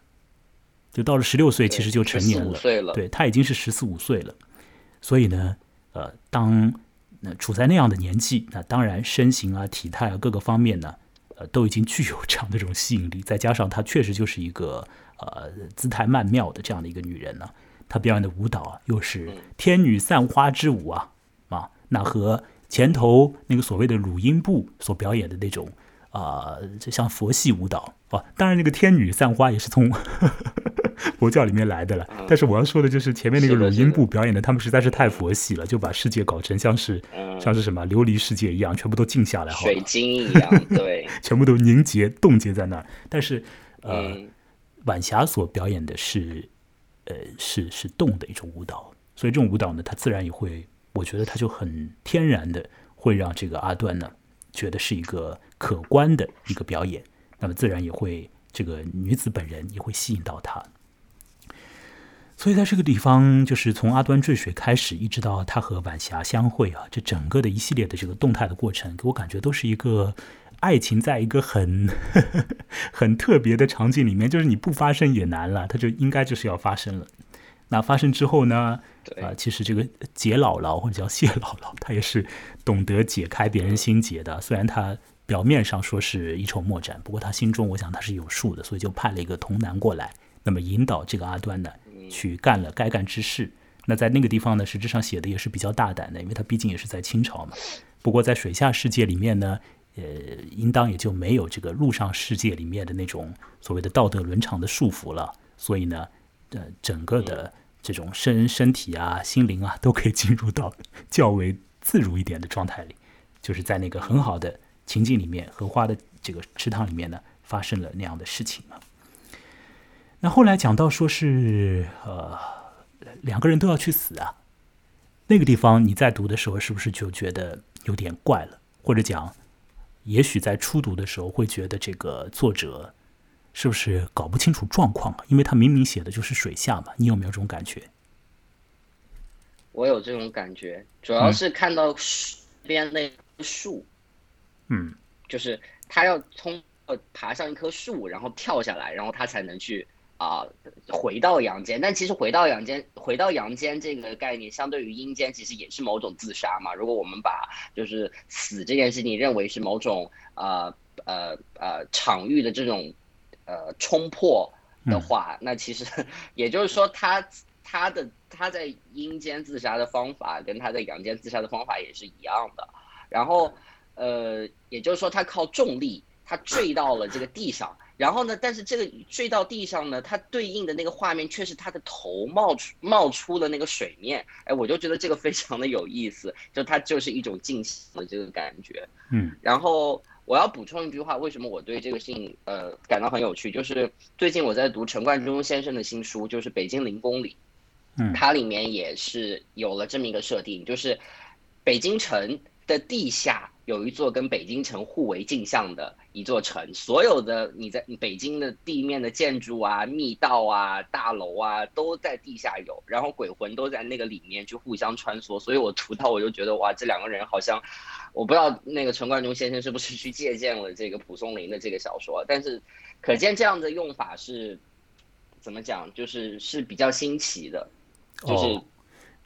A: 就到了十六岁，其实就成年了，对他已经是十四五岁了，所以呢，呃，当那、处在那样的年纪，那当然身形啊、体态啊各个方面呢，呃，都已经具有这样的这种吸引力，再加上她确实就是一个呃姿态曼妙的这样的一个女人呢、她表演的舞蹈啊，又是天女散花之舞啊啊，那和前头那个所谓的鲁音部所表演的那种啊，就像佛系舞蹈啊，当然那个天女散花也是从 佛教里面来的了。但是我要说的就是前面那个乳音部表演的，他们实在是太佛系了，就把世界搞成像是
B: 嗯，
A: 像是什么琉璃世界一样，全部都静下来
B: 水，晶一样，对，
A: 全部都凝结冻结在那儿。但是呃，
B: 嗯，
A: 晚霞所表演的是呃是是动的一种舞蹈，所以这种舞蹈呢，它自然也会，我觉得它就很天然的会让这个阿段呢觉得是一个可观的一个表演，那么自然也会这个女子本人也会吸引到他。所以在这个地方，就是从阿端坠水开始，一直到他和晚霞相会啊，这整个的一系列的这个动态的过程，给我感觉都是一个爱情在一个很 很特别的场景里面，就是你不发生也难了，它就应该就是要发生了。那发生之后呢？
B: 对
A: 啊、其实这个解姥姥或者叫谢姥姥，她也是懂得解开别人心结的。虽然她表面上说是一筹莫展，不过她心中我想她是有数的，所以就派了一个童男过来，那么引导这个阿端呢去干了该干之事。那在那个地方呢，实质上写的也是比较大胆的，因为他毕竟也是在清朝嘛。不过在水下世界里面呢，呃，应当也就没有这个陆上世界里面的那种所谓的道德伦常的束缚了。所以呢，呃，整个的这种身身体啊、心灵啊，都可以进入到 较为自如一点的状态里，就是在那个很好的情境里面，荷花的这个池塘里面呢，发生了那样的事情啊。那后来讲到说是呃两个人都要去死啊，那个地方你在读的时候是不是就觉得有点怪了？或者讲，也许在初读的时候会觉得这个作者是不是搞不清楚状况啊？因为他明明写的就是水下嘛，你有没有这种感觉？
B: 我有这种感觉，主要是看到树边那树，
A: 嗯，
B: 就是他要通过爬上一棵树，然后跳下来，然后他才能去。啊，回到阳间，但其实回到阳间，回到阳间这个概念，相对于阴间，其实也是某种自杀嘛。如果我们把就是死这件事情认为是某种呃呃呃场域的这种呃冲破的话，那其实也就是说，他他的他在阴间自杀的方法跟他在阳间自杀的方法也是一样的。然后呃，也就是说，他靠重力，他坠到了这个地上。然后呢？但是这个坠到地上呢，它对应的那个画面却是他的头冒出冒出了那个水面。哎，我就觉得这个非常的有意思，就它就是一种惊喜的这个感觉。
A: 嗯。
B: 然后我要补充一句话，为什么我对这个事情呃感到很有趣？就是最近我在读陈冠中先生的新书，就是《北京零公里》。
A: 嗯。
B: 它里面也是有了这么一个设定，就是北京城的地下。有一座跟北京城互为镜像的一座城，所有的你在北京的地面的建筑啊、密道啊、大楼啊，都在地下有，然后鬼魂都在那个里面去互相穿梭。所以我读到我就觉得哇，这两个人好像，我不知道那个陈冠中先生是不是去借鉴了这个蒲松龄的这个小说，但是可见这样的用法是怎么讲，就是是比较新奇的，就是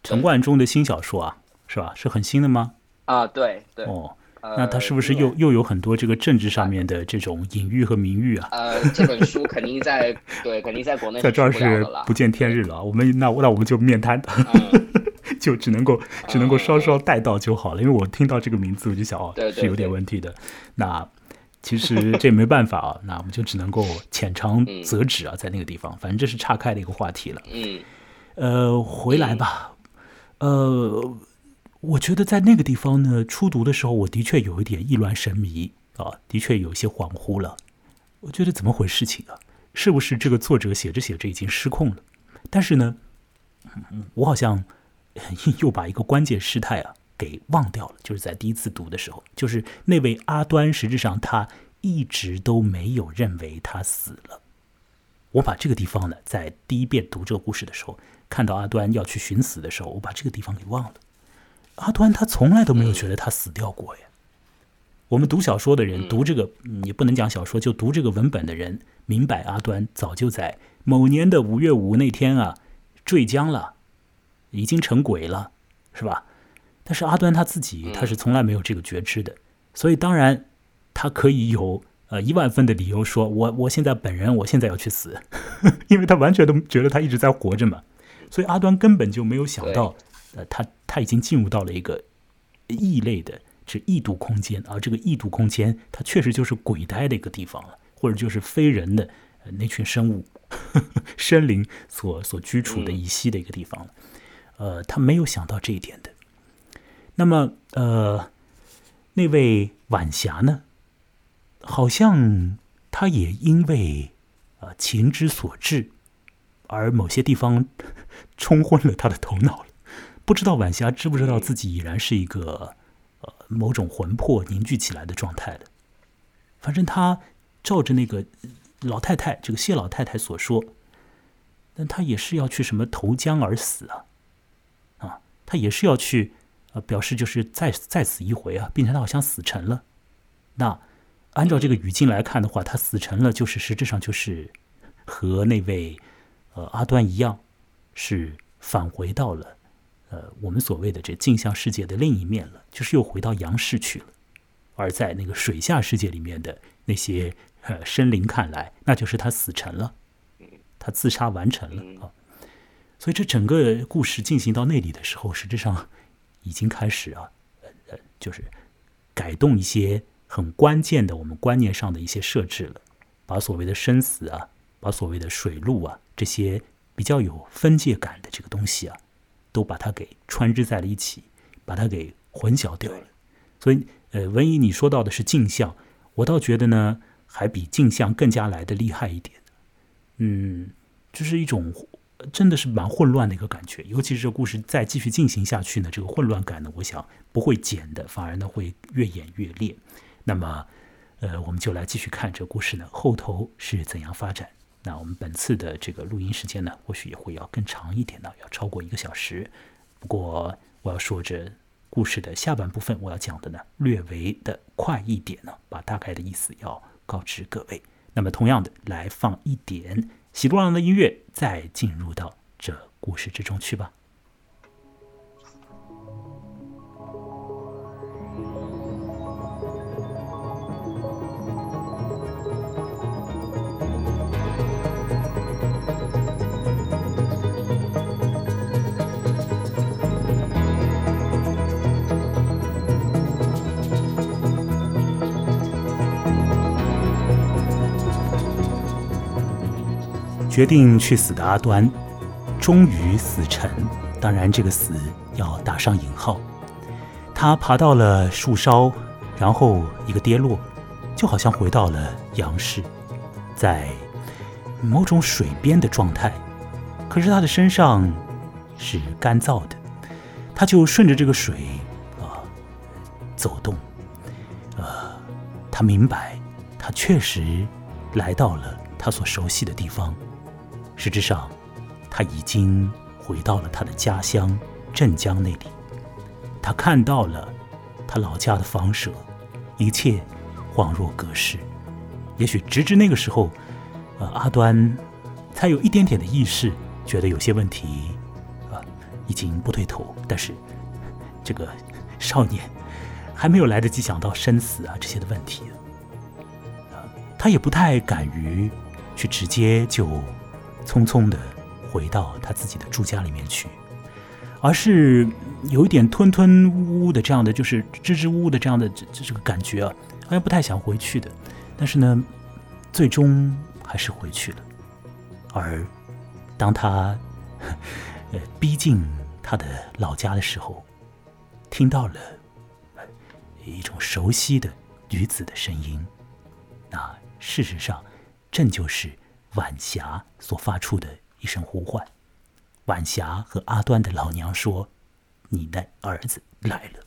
A: 陈冠中的新小说啊，是吧？是很新的吗？
B: 啊，对对
A: 哦。那他是不是又又有很多这个政治上面的这种隐喻和明喻啊？
B: 呃，这本书肯定在 对，肯定在国内
A: 在这儿是不见天日了。我们那那我们就面瘫，就只能够只能够稍稍带到就好了。因为我听到这个名字，我就想哦，是有点问题的。那其实这没办法啊，那我们就只能够浅尝辄止啊，在那个地方，反正这是岔开的一个话题了。
B: 嗯，
A: 呃，回来吧，呃。我觉得在那个地方呢，初读的时候，我的确有一点意乱神迷啊，的确有些恍惚了。我觉得怎么回事情啊？是不是这个作者写着写着已经失控了？但是呢，我好像又把一个关键事态啊给忘掉了。就是在第一次读的时候，就是那位阿端，实质上他一直都没有认为他死了。我把这个地方呢，在第一遍读这个故事的时候，看到阿端要去寻死的时候，我把这个地方给忘了。阿端他从来都没有觉得他死掉过呀。我们读小说的人，读这个也不能讲小说，就读这个文本的人，明白阿端早就在某年的五月五那天啊坠江了，已经成鬼了，是吧？但是阿端他自己他是从来没有这个觉知的，所以当然他可以有呃一万分的理由说，我我现在本人我现在要去死，因为他完全都觉得他一直在活着嘛，所以阿端根本就没有想到。呃，他他已经进入到了一个异类的这异度空间，而这个异度空间，它确实就是鬼呆的一个地方了，或者就是非人的那群生物、生灵所所居处的一息的一个地方了。呃，他没有想到这一点的。那么，呃，那位晚霞呢？好像他也因为啊情之所至，而某些地方 冲昏了他的头脑了。不知道晚霞知不知道自己已然是一个呃某种魂魄凝聚起来的状态的。反正他照着那个老太太这个谢老太太所说，但他也是要去什么投江而死啊，啊，他也是要去呃表示就是再再死一回啊，并且他好像死沉了。那按照这个语境来看的话，他死沉了就是实质上就是和那位呃阿端一样，是返回到了。呃，我们所谓的这镜像世界的另一面了，就是又回到阳世去了。而在那个水下世界里面的那些呃生灵看来，那就是他死沉了，他自杀完成了啊。所以这整个故事进行到那里的时候，实质上已经开始啊，呃，就是改动一些很关键的我们观念上的一些设置了，把所谓的生死啊，把所谓的水路啊这些比较有分界感的这个东西啊，都把它给穿织在了一起，把它给混淆掉了。所以，呃，文艺你说到的是镜像，我倒觉得呢，还比镜像更加来的厉害一点。嗯，就是一种真的是蛮混乱的一个感觉。尤其是这故事再继续进行下去呢，这个混乱感呢，我想不会减的，反而呢会越演越烈。那么，呃，我们就来继续看这故事呢后头是怎样发展。那我们本次的这个录音时间呢，或许也会要更长一点呢，要超过一个小时。不过我要说，这故事的下半部分我要讲的呢，略微的快一点呢，把大概的意思要告知各位。那么同样的，来放一点喜多郎的音乐，再进入到这故事之中去吧。决定去死的阿端，终于死沉。当然，这个“死”要打上引号。他爬到了树梢，然后一个跌落，就好像回到了杨氏，在某种水边的状态。可是他的身上是干燥的，他就顺着这个水啊走动。呃，他明白，他确实来到了他所熟悉的地方。实质上，他已经回到了他的家乡镇江那里。他看到了他老家的房舍，一切恍若隔世。也许直至那个时候，呃，阿端才有一点点的意识，觉得有些问题啊已经不对头。但是这个少年还没有来得及想到生死啊这些的问题，啊，他也不太敢于去直接就。匆匆的回到他自己的住家里面去，而是有一点吞吞呜呜的这样的，就是支支吾吾的这样的这这个感觉啊，好像不太想回去的。但是呢，最终还是回去了。而当他呃逼近他的老家的时候，听到了一种熟悉的女子的声音，那事实上正就是。晚霞所发出的一声呼唤，晚霞和阿端的老娘说：“你的儿子来了。”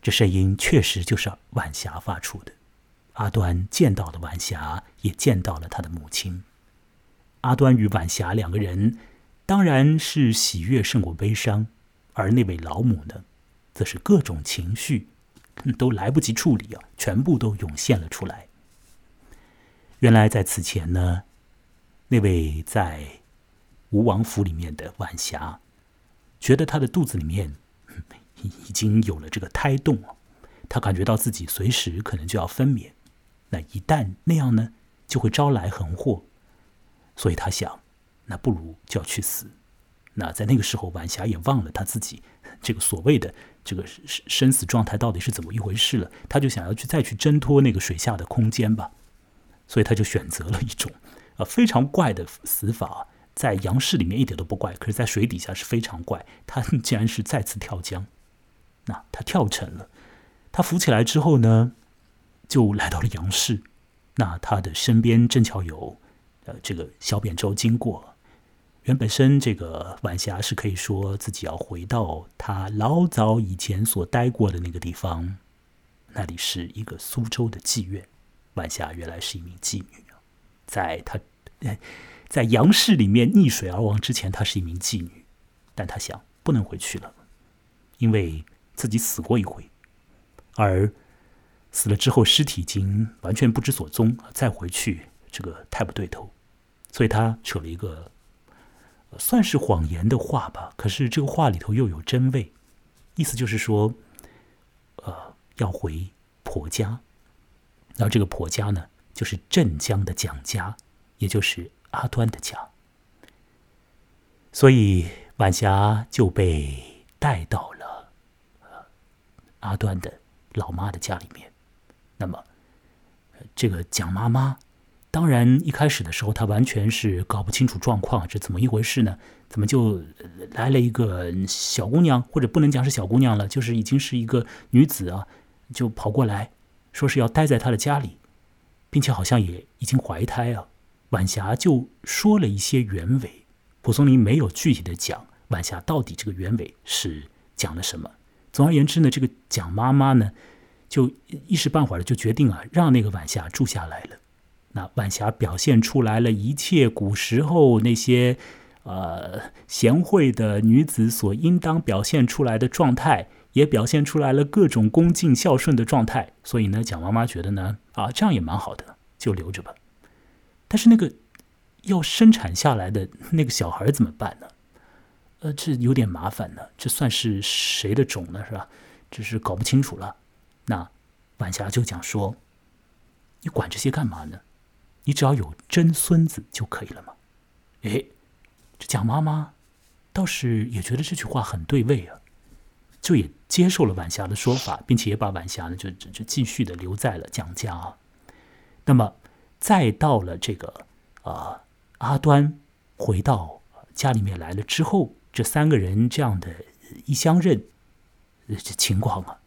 A: 这声音确实就是晚霞发出的。阿端见到了晚霞，也见到了他的母亲。阿端与晚霞两个人当然是喜悦胜过悲伤，而那位老母呢，则是各种情绪都来不及处理啊，全部都涌现了出来。原来在此前呢，那位在吴王府里面的晚霞，觉得她的肚子里面已经有了这个胎动她感觉到自己随时可能就要分娩，那一旦那样呢，就会招来横祸，所以她想，那不如就要去死。那在那个时候，晚霞也忘了她自己这个所谓的这个生死状态到底是怎么一回事了，他就想要去再去挣脱那个水下的空间吧。所以他就选择了一种，呃，非常怪的死法，在杨氏里面一点都不怪，可是，在水底下是非常怪。他竟然是再次跳江，那他跳沉了，他浮起来之后呢，就来到了杨氏。那他的身边正巧有，呃，这个小扁舟经过。原本身这个晚霞是可以说自己要回到他老早以前所待过的那个地方，那里是一个苏州的妓院。晚霞原来是一名妓女，在她在杨氏里面溺水而亡之前，她是一名妓女，但她想不能回去了，因为自己死过一回，而死了之后尸体已经完全不知所踪，再回去这个太不对头，所以她扯了一个算是谎言的话吧，可是这个话里头又有真味，意思就是说，呃，要回婆家。然后这个婆家呢，就是镇江的蒋家，也就是阿端的家。所以晚霞就被带到了阿端的老妈的家里面。那么，这个蒋妈妈当然，一开始的时候她完全是搞不清楚状况，这怎么一回事呢？怎么就来了一个小姑娘，或者不能讲是小姑娘了，就是已经是一个女子啊，就跑过来，说是要待在他的家里，并且好像也已经怀胎啊。晚霞就说了一些原委，蒲松龄没有具体的讲晚霞到底这个原委是讲了什么。总而言之呢，这个蒋妈妈呢，就一时半会儿的就决定啊，让那个晚霞住下来了。那晚霞表现出来了一切古时候那些，呃，贤惠的女子所应当表现出来的状态，也表现出来了各种恭敬孝顺的状态。所以呢，蒋妈妈觉得呢，啊，这样也蛮好的，就留着吧。但是那个要生产下来的那个小孩怎么办呢？呃，这有点麻烦呢。这算是谁的种呢？是吧？这是搞不清楚了。那晚霞就讲说：“你管这些干嘛呢？”你只要有真孙子就可以了嘛？哎，这蒋妈妈倒是也觉得这句话很对味啊，就也接受了晚霞的说法，并且也把晚霞呢就就继续的留在了蒋家啊。那么再到了这个啊阿端回到家里面来了之后，这三个人这样的一相认，这情况啊，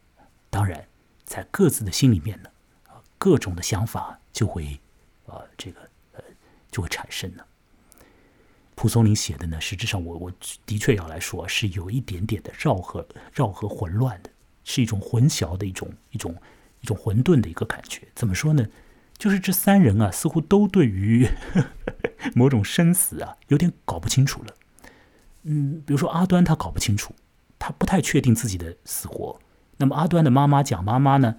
A: 当然在各自的心里面呢，各种的想法就会。啊，这个呃，就会产生呢。蒲松龄写的呢，实质上我我的确要来说，是有一点点的绕和绕和混乱的，是一种混淆的一种一种一种混沌的一个感觉。怎么说呢？就是这三人啊，似乎都对于 某种生死啊，有点搞不清楚了。嗯，比如说阿端，他搞不清楚，他不太确定自己的死活。那么阿端的妈妈蒋妈妈呢？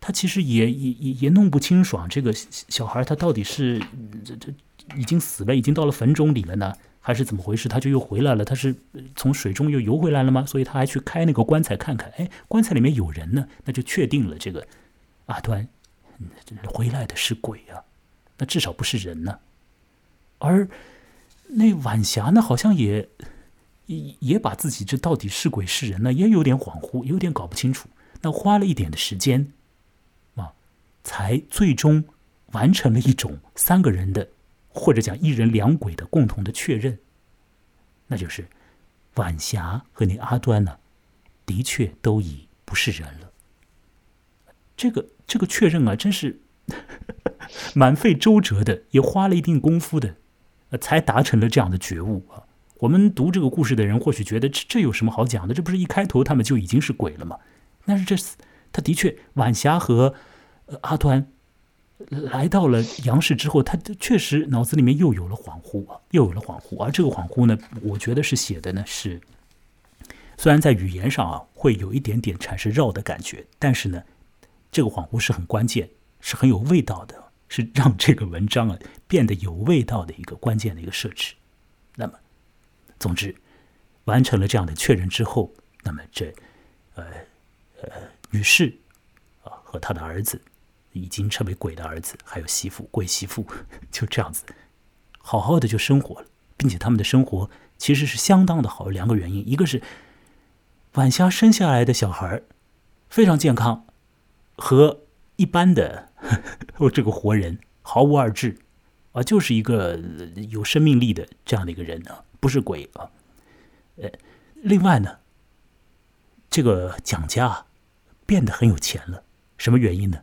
A: 他其实也也也也弄不清爽，这个小孩他到底是这这已经死了，已经到了坟冢里了呢，还是怎么回事？他就又回来了，他是从水中又游回来了吗？所以他还去开那个棺材看看，哎，棺材里面有人呢，那就确定了这个阿端回来的是鬼啊，那至少不是人呢。而那晚霞呢，好像也也也把自己这到底是鬼是人呢，也有点恍惚，有点搞不清楚。那花了一点的时间啊。才最终完成了一种三个人的，或者讲一人两鬼的共同的确认，那就是晚霞和那阿端呢，的确都已不是人了。这个这个确认啊，真是 蛮费周折的，也花了一定功夫的，才达成了这样的觉悟啊。我们读这个故事的人或许觉得这这有什么好讲的？这不是一开头他们就已经是鬼了吗？但是这他的确晚霞和。阿端来到了杨氏之后，他确实脑子里面又有了恍惚，又有了恍惚。而这个恍惚呢，我觉得是写的呢是，虽然在语言上啊会有一点点产生绕的感觉，但是呢，这个恍惚是很关键，是很有味道的，是让这个文章啊变得有味道的一个关键的一个设置。那么，总之完成了这样的确认之后，那么这呃呃女士啊和她的儿子。已经成为鬼的儿子，还有媳妇，鬼媳妇，就这样子，好好的就生活了，并且他们的生活其实是相当的好。两个原因，一个是晚霞生下来的小孩非常健康，和一般的哦 这个活人毫无二致啊，就是一个有生命力的这样的一个人呢，不是鬼啊。呃，另外呢，这个蒋家变得很有钱了，什么原因呢？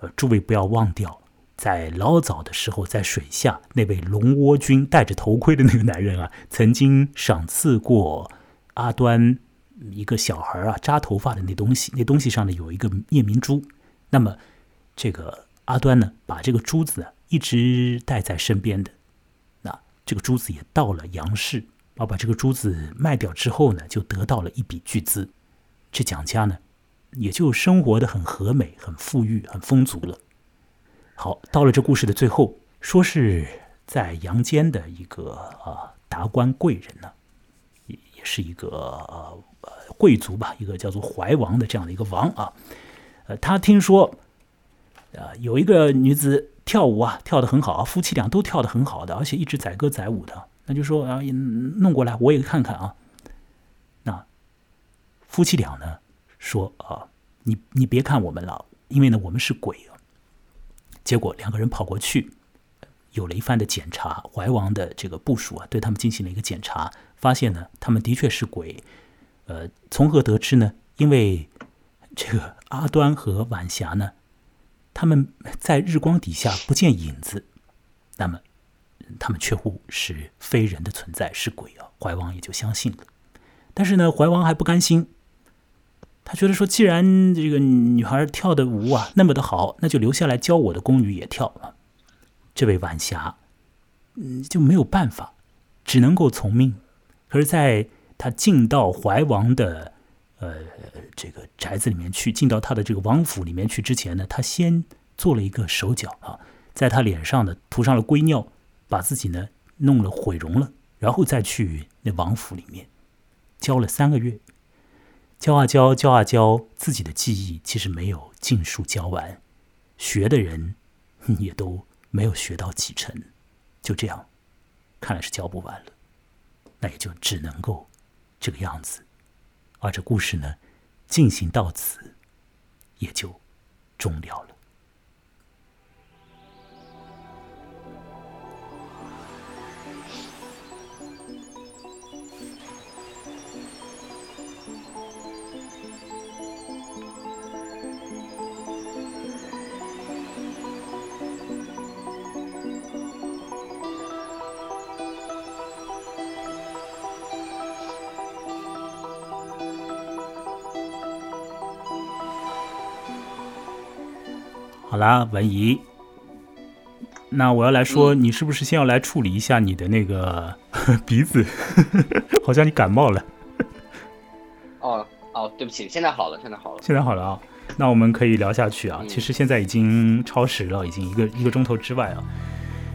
A: 呃，诸位不要忘掉，在老早的时候，在水下那位龙窝君戴着头盔的那个男人啊，曾经赏赐过阿端一个小孩啊扎头发的那东西，那东西上呢有一个夜明珠。那么这个阿端呢，把这个珠子啊一直带在身边的。那这个珠子也到了杨氏，啊，把这个珠子卖掉之后呢，就得到了一笔巨资。这蒋家呢？也就生活的很和美、很富裕、很丰足了。好，到了这故事的最后，说是在阳间的一个啊达官贵人呢，也也是一个呃贵族吧，一个叫做怀王的这样的一个王啊。呃，他听说啊有一个女子跳舞啊跳的很好啊，夫妻俩都跳的很好的，而且一直载歌载舞的，那就说啊弄过来我也看看啊。那夫妻俩呢？说啊，你你别看我们了，因为呢我们是鬼啊。结果两个人跑过去，有了一番的检查，怀王的这个部署啊，对他们进行了一个检查，发现呢，他们的确是鬼。呃，从何得知呢？因为这个阿端和晚霞呢，他们在日光底下不见影子，那么他们确乎是非人的存在，是鬼啊。怀王也就相信了。但是呢，怀王还不甘心，他觉得说，既然这个女孩跳的舞啊那么的好，那就留下来教我的宫女也跳啊。这位晚霞，嗯，就没有办法，只能够从命。可是，在他进到怀王的呃这个宅子里面去，进到他的这个王府里面去之前呢，他先做了一个手脚啊，在他脸上呢涂上了龟尿，把自己呢弄了毁容了，然后再去那王府里面教了三个月，教啊教，教啊教，自己的技艺其实没有尽数教完，学的人也都。没有学到几成，就这样，看来是教不完了，那也就只能够这个样子，而这故事呢，进行到此，也就终了了。啦，文怡，那我要来说，你是不是先要来处理一下你的那个 鼻子？好像你感冒了。
B: 哦哦，对不起，现在好了，现在好了，
A: 现在好了啊。那我们可以聊下去啊。其实现在已经超时了，已经一个一个钟头之外啊。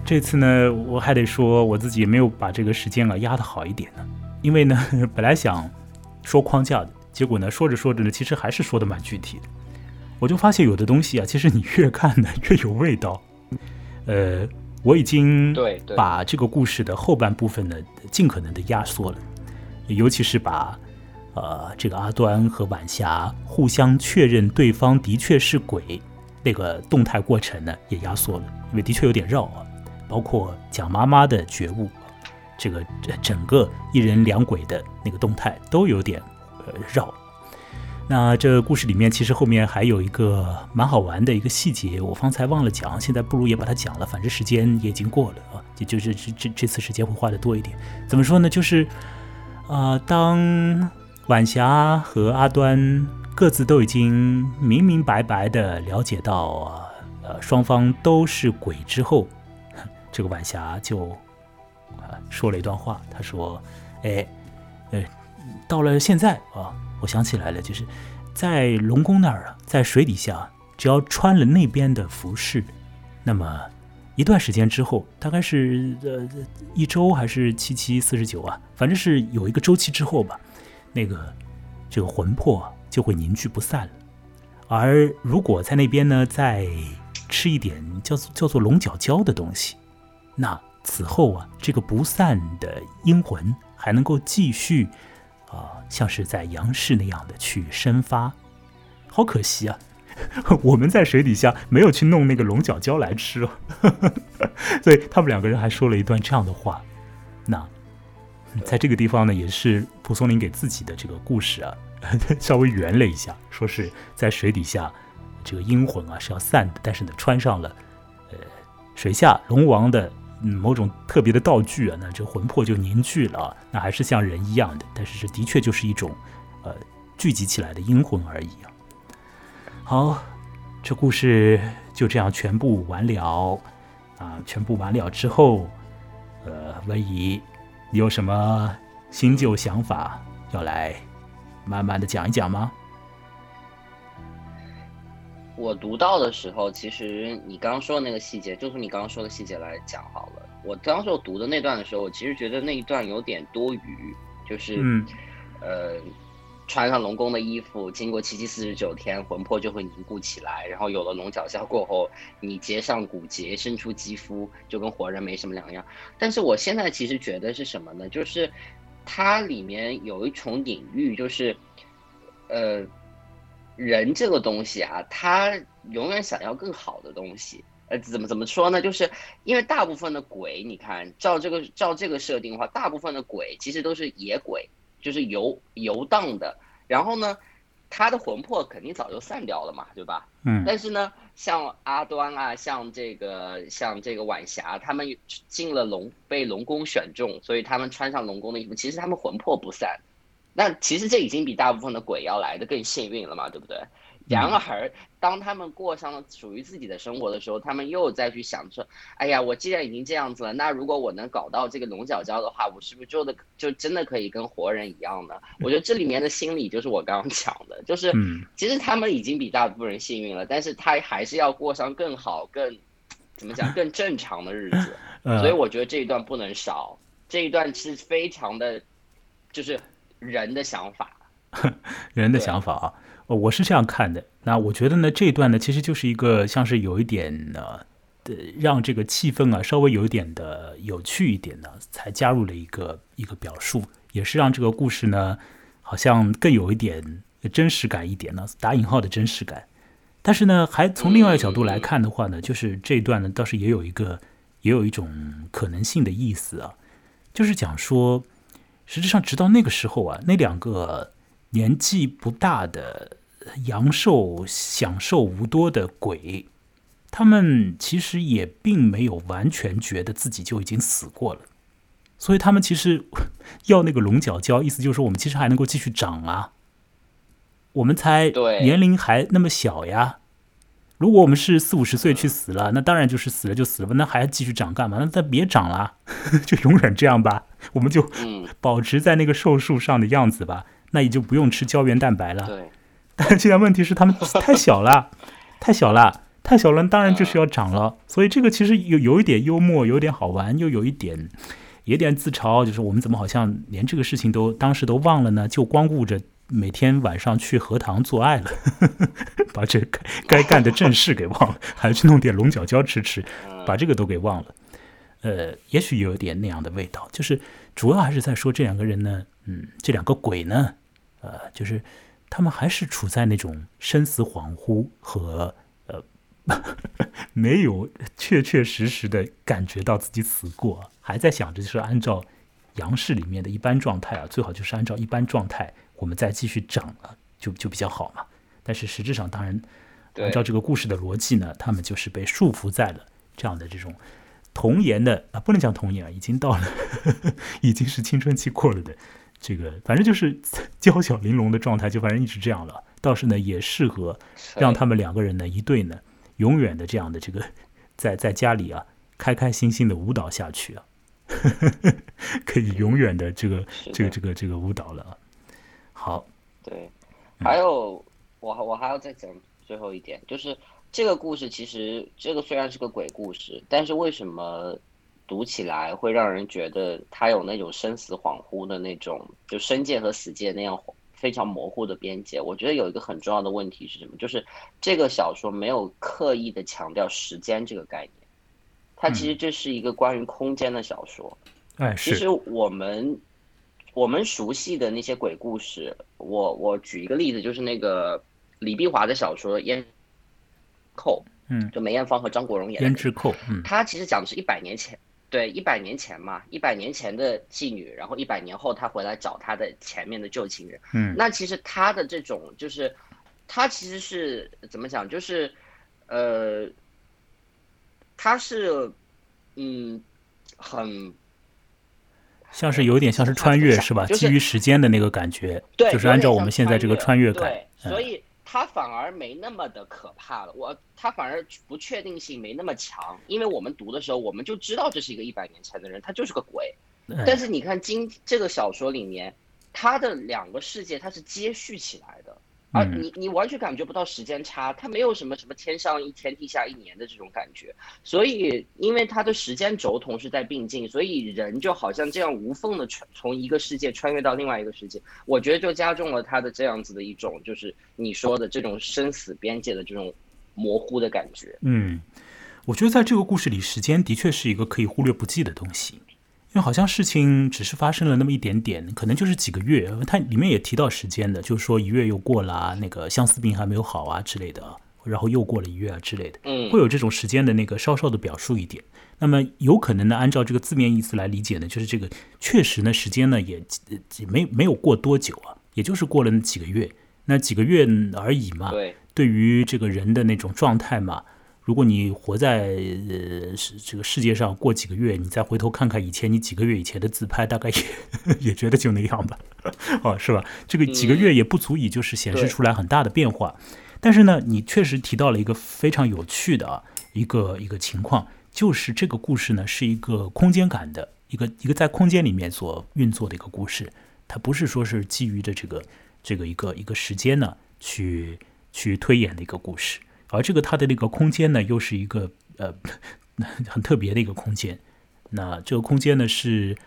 A: 这次呢，我还得说我自己也没有把这个时间啊压得好一点呢。因为呢，本来想说框架的，结果呢，说着说着呢，其实还是说的蛮具体的。我就发现有的东西啊，其实你越看呢越有味道。呃，我已经
B: 对
A: 把这个故事的后半部分呢尽可能的压缩了，尤其是把呃这个阿端和晚霞互相确认对方的确是鬼那个动态过程呢也压缩了，因为的确有点绕啊。包括蒋妈妈的觉悟，这个整个一人两鬼的那个动态都有点呃绕。那这故事里面其实后面还有一个蛮好玩的一个细节，我方才忘了讲，现在不如也把它讲了，反正时间也已经过了啊，也就是这这这次时间会花的多一点。怎么说呢？就是，呃，当晚霞和阿端各自都已经明明白白的了解到，呃，双方都是鬼之后，这个晚霞就啊说了一段话，他说：“哎，呃，到了现在啊。”我想起来了，就是在龙宫那儿啊，在水底下，只要穿了那边的服饰，那么一段时间之后，大概是呃一周还是七七四十九啊，反正是有一个周期之后吧，那个这个魂魄就会凝聚不散了。而如果在那边呢，再吃一点叫做叫做龙角胶的东西，那此后啊，这个不散的阴魂还能够继续。啊，像是在杨氏那样的去生发，好可惜啊！我们在水底下没有去弄那个龙角胶来吃哦。所以他们两个人还说了一段这样的话。那在这个地方呢，也是蒲松龄给自己的这个故事啊，稍微圆了一下，说是在水底下这个阴魂啊是要散的，但是呢穿上了呃水下龙王的。某种特别的道具啊，那这魂魄就凝聚了，那还是像人一样的，但是这的确就是一种，呃，聚集起来的阴魂而已啊。好，这故事就这样全部完了啊，全部完了之后，呃，温怡，你有什么新旧想法要来慢慢的讲一讲吗？
B: 我读到的时候，其实你刚刚说的那个细节，就从你刚刚说的细节来讲好了。我当时我读的那段的时候，我其实觉得那一段有点多余，就是，呃，穿上龙宫的衣服，经过七七四十九天，魂魄就会凝固起来，然后有了龙角胶过后，你结上骨节，伸出肌肤，就跟活人没什么两样。但是我现在其实觉得是什么呢？就是它里面有一重隐喻，就是，呃。人这个东西啊，他永远想要更好的东西，呃，怎么怎么说呢？就是因为大部分的鬼，你看，照这个照这个设定的话，大部分的鬼其实都是野鬼，就是游游荡的。然后呢，他的魂魄肯定早就散掉了嘛，对吧？
A: 嗯。
B: 但是呢，像阿端啊，像这个像这个晚霞，他们进了龙，被龙宫选中，所以他们穿上龙宫的衣服，其实他们魂魄不散。那其实这已经比大部分的鬼要来的更幸运了嘛，对不对？然而，当他们过上了属于自己的生活的时候，他们又再去想说：“哎呀，我既然已经这样子了，那如果我能搞到这个龙角胶的话，我是不是就的就真的可以跟活人一样呢？”我觉得这里面的心理就是我刚刚 讲的，就是其实他们已经比大部分人幸运了，但是他还是要过上更好、更怎么讲更正常的日子。所以我觉得这一段不能少，这一段是非常的，就是人的想法，
A: 人的想法啊。哦，我是这样看的。那我觉得呢，这一段呢，其实就是一个像是有一点呢，的让这个气氛啊稍微有一点的有趣一点呢，才加入了一个一个表述，也是让这个故事呢，好像更有一点真实感一点呢，打引号的真实感。但是呢，还从另外一个角度来看的话呢，就是这一段呢，倒是也有一个也有一种可能性的意思啊，就是讲说，实际上直到那个时候啊，那两个。年纪不大的阳寿享受无多的鬼，他们其实也并没有完全觉得自己就已经死过了，所以他们其实 要那个龙角胶，意思就是说我们其实还能够继续长啊，我们才年龄还那么小呀。如果我们是四五十岁去死了，那当然就是死了就死了吧，那还继续长干嘛？那再别长了，就永远这样吧，我们就保持在那个寿数上的样子吧。那也就不用吃胶原蛋白了。
B: 对，
A: 但现在问题是他们太小了，太小了，太小了，当然就是要长了。所以这个其实有有一点幽默，有点好玩，又有一点有点自嘲，就是我们怎么好像连这个事情都当时都忘了呢？就光顾着每天晚上去荷塘做爱了，把这该该干的正事给忘了，还去弄点龙角胶吃吃，把这个都给忘了。呃，也许有点那样的味道，就是主要还是在说这两个人呢，嗯，这两个鬼呢。呃，就是他们还是处在那种生死恍惚和呃 没有确确实实的感觉到自己死过，还在想着就是按照阳世里面的一般状态啊，最好就是按照一般状态，我们再继续长了，就就比较好嘛。但是实质上，当然按照这个故事的逻辑呢，他们就是被束缚在了这样的这种童颜的啊，不能讲童颜啊，已经到了 已经是青春期过了的。这个反正就是 娇小玲珑的状态，就反正一直这样了。倒是呢，也适合让他们两个人呢一对呢，永远的这样的这个在在家里啊，开开心心的舞蹈下去啊，可以永远的这个这个这个这个舞蹈了。好，
B: 对，还有我我还要再讲最后一点，就是这个故事其实这个虽然是个鬼故事，但是为什么？读起来会让人觉得它有那种生死恍惚的那种，就生界和死界那样非常模糊的边界。我觉得有一个很重要的问题是什么？就是这个小说没有刻意的强调时间这个概念，它其实这是一个关于空间的小说。
A: 哎，
B: 其实我们我们熟悉的那些鬼故事，我我举一个例子，就是那个李碧华的小说《胭扣》，
A: 嗯，
B: 就梅艳芳和张国荣演的《
A: 胭脂扣》，嗯，
B: 他其实讲的是一百年前。对，一百年前嘛，一百年前的妓女，然后一百年后她回来找她的前面的旧情人。
A: 嗯，
B: 那其实她的这种就是，她其实是怎么讲？就是，呃，她是，嗯，很
A: 像是有点像是穿越是吧？基于时间的那个感觉，
B: 对，
A: 就是按照我们现在这个穿越感，
B: 所以。它反而没那么的可怕了，我它反而不确定性没那么强，因为我们读的时候我们就知道这是一个一百年前的人，他就是个鬼。但是你看今这个小说里面，他的两个世界它是接续起来的。而你你完全感觉不到时间差，它没有什么什么天上一天地下一年的这种感觉，所以因为它的时间轴同时在并进，所以人就好像这样无缝的穿从一个世界穿越到另外一个世界，我觉得就加重了它的这样子的一种就是你说的这种生死边界的这种模糊的感觉。
A: 嗯，我觉得在这个故事里，时间的确是一个可以忽略不计的东西。因为好像事情只是发生了那么一点点，可能就是几个月。它里面也提到时间的，就是说一月又过了，那个相思病还没有好啊之类的。然后又过了一月啊之类的，
B: 嗯，
A: 会有这种时间的那个稍稍的表述一点。那么有可能呢，按照这个字面意思来理解呢，就是这个确实呢，时间呢也也没没有过多久啊，也就是过了那几个月，那几个月而已嘛。
B: 对，
A: 对于这个人的那种状态嘛，如果你活在呃这个世界上过几个月，你再回头看看以前你几个月以前的自拍，大概也 也觉得就那样吧，哦，是吧？这个几个月也不足以就是显示出来很大的变化。但是呢，你确实提到了一个非常有趣的一个一个情况。就是这个故事呢，是一个空间感的一个一个在空间里面所运作的一个故事，它不是说是基于的这个这个一个一个时间呢去去推演的一个故事，而这个它的那个空间呢，又是一个呃很特别的一个空间。那这个空间呢是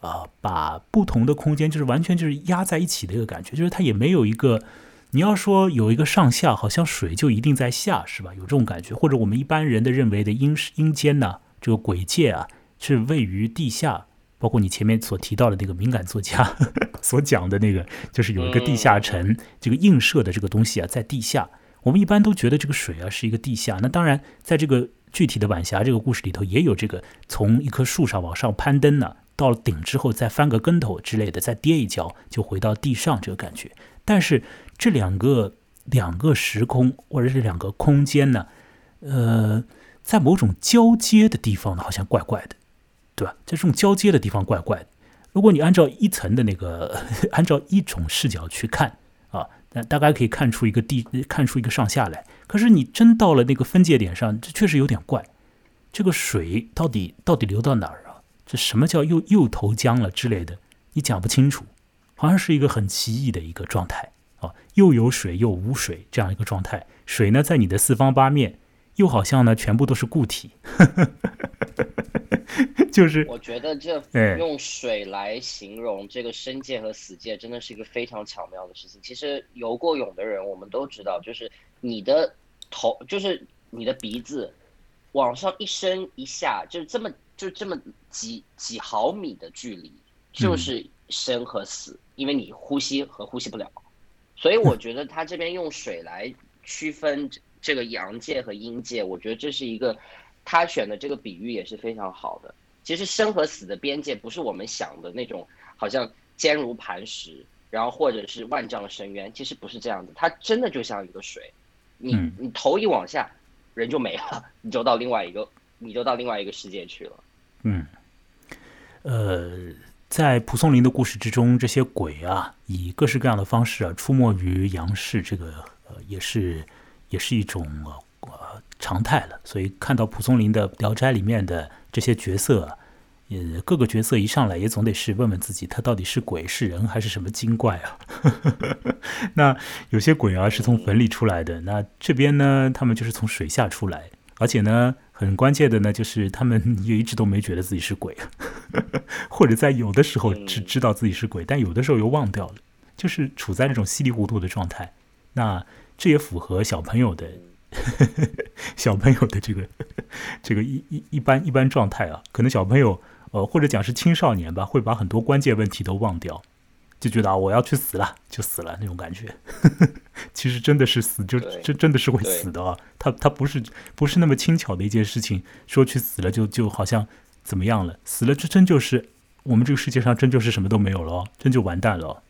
A: 啊把不同的空间就是完全就是压在一起的一个感觉，就是它也没有一个。你要说有一个上下，好像水就一定在下，是吧？有这种感觉，或者我们一般人的认为的阴阴间呢，这个鬼界啊，是位于地下。包括你前面所提到的那个敏感作家 所讲的那个，就是有一个地下城，这个映射的这个东西啊，在地下。我们一般都觉得这个水啊是一个地下。那当然，在这个具体的晚霞这个故事里头，也有这个从一棵树上往上攀登呢，到了顶之后再翻个跟头之类的，再跌一跤就回到地上这个感觉。但是这两个两个时空或者是两个空间呢，呃，在某种交接的地方呢，好像怪怪的，对吧？在这种交接的地方怪怪的。如果你按照一层的那个，按照一种视角去看，那大概可以看出一个地，看出一个上下来。可是你真到了那个分界点上，这确实有点怪。这个水到底到底流到哪儿啊？这什么叫又又投江了之类的？你讲不清楚。好像是一个很奇异的一个状态啊，又有水又无水这样一个状态。水呢在你的四方八面，又好像呢全部都是固体。就是
B: 我觉得这用水来形容这个生界和死界，真的是一个非常巧妙的事情。其实游过泳的人，我们都知道，就是你的头，就是你的鼻子往上一伸一下，就是这么就这么几几毫米的距离，就是生和死。因为你呼吸和呼吸不了，所以我觉得他这边用水来区分这个阳界和阴界，我觉得这是一个他选的这个比喻也是非常好的。其实生和死的边界不是我们想的那种，好像坚如磐石，然后或者是万丈深渊，其实不是这样子。它真的就像一个水，你你头一往下，人就没了，你就到另外一个，你就到另外一个世界去了。
A: 嗯，呃。在蒲松龄的故事之中，这些鬼啊，以各式各样的方式啊，出没于杨氏，这个呃，也是也是一种呃常态了。所以看到蒲松龄的《聊斋》里面的这些角色，呃，各个角色一上来也总得是问问自己，他到底是鬼是人还是什么精怪啊？那有些鬼啊是从坟里出来的，那这边呢，他们就是从水下出来，而且呢。很关键的呢，就是他们也一直都没觉得自己是鬼，或者在有的时候只知道自己是鬼，但有的时候又忘掉了，就是处在那种稀里糊涂的状态。那这也符合小朋友的 小朋友的这个 这个一一一般一般状态啊。可能小朋友呃，或者讲是青少年吧，会把很多关键问题都忘掉。就觉得啊，我要去死了，就死了那种感觉。其实真的是死，就真真的是会死的啊。他他不是不是那么轻巧的一件事情，说去死了就就好像怎么样了？死了这真就是我们这个世界上真就是什么都没有了哦，真就完蛋了。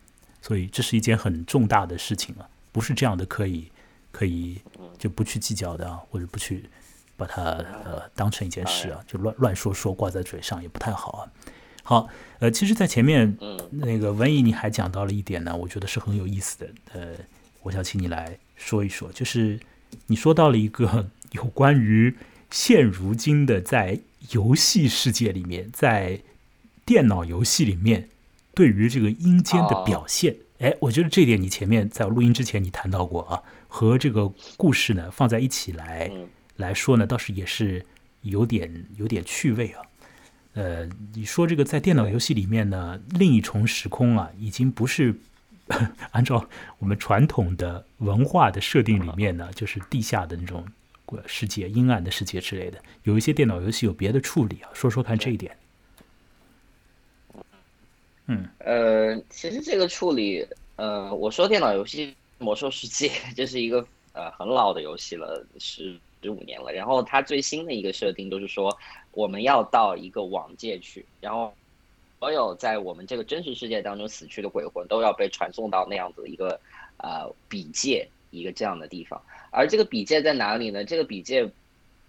A: 所以这是一件很重大的事情啊，不是这样的可以可以就不去计较的啊，或者不去把它呃当成一件事啊，就乱乱说说挂在嘴上也不太好啊。好，呃，其实，在前面，那个文艺你还讲到了一点呢，我觉得是很有意思的。呃，我想请你来说一说，就是你说到了一个有关于现如今的在游戏世界里面，在电脑游戏里面对于这个阴间的表现。哎，我觉得这点你前面在录音之前你谈到过啊，和这个故事呢放在一起来来说呢，倒是也是有点有点趣味啊。呃，你说这个在电脑游戏里面呢，另一重时空啊，已经不是 按照我们传统的文化的设定里面呢，就是地下的那种世界、阴暗的世界之类的。有一些电脑游戏有别的处理啊，说说看这一点。
B: 嗯，呃，其实这个处理，呃，我说电脑游戏《魔兽世界》这是一个呃很老的游戏了，十十五年了。然后它最新的一个设定就是说，我们要到一个网界去，然后所有在我们这个真实世界当中死去的鬼魂都要被传送到那样子一个呃笔界一个这样的地方。而这个笔界在哪里呢？这个笔界。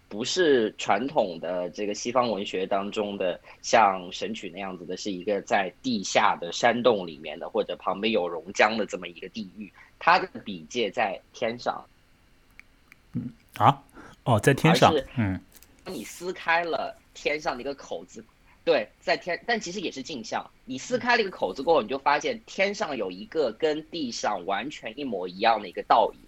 B: 不是传统的这个西方文学当中的像神曲那样子的，是一个在地下的山洞里面的，或者旁边有熔浆的这么一个地狱。它的笔界在天上。
A: 嗯啊，哦，在天上。嗯，
B: 你撕开了天上的一个口子，对，在天，但其实也是镜像。你撕开了一个口子过后，你就发现天上有一个跟地上完全一模一样的一个倒影。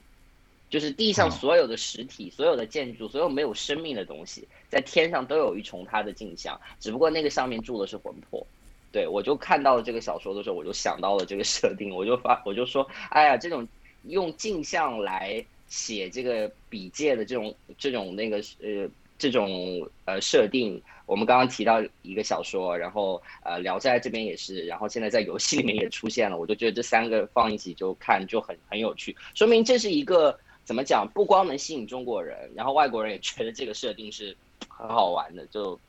B: 就是地上所有的实体、所有的建筑、所有没有生命的东西，在天上都有一重它的镜像，只不过那个上面住的是魂魄。对我就看到了这个小说的时候，我就想到了这个设定，我就发我就说，哎呀，这种用镜像来写这个笔界的这种这种那个呃这种呃设定，我们刚刚提到一个小说，然后呃聊斋这边也是，然后现在在游戏里面也出现了，我就觉得这三个放一起就看就很很有趣，说明这是一个。怎么讲？不光能吸引中国人，然后外国人也觉得这个设定是很好玩的。就，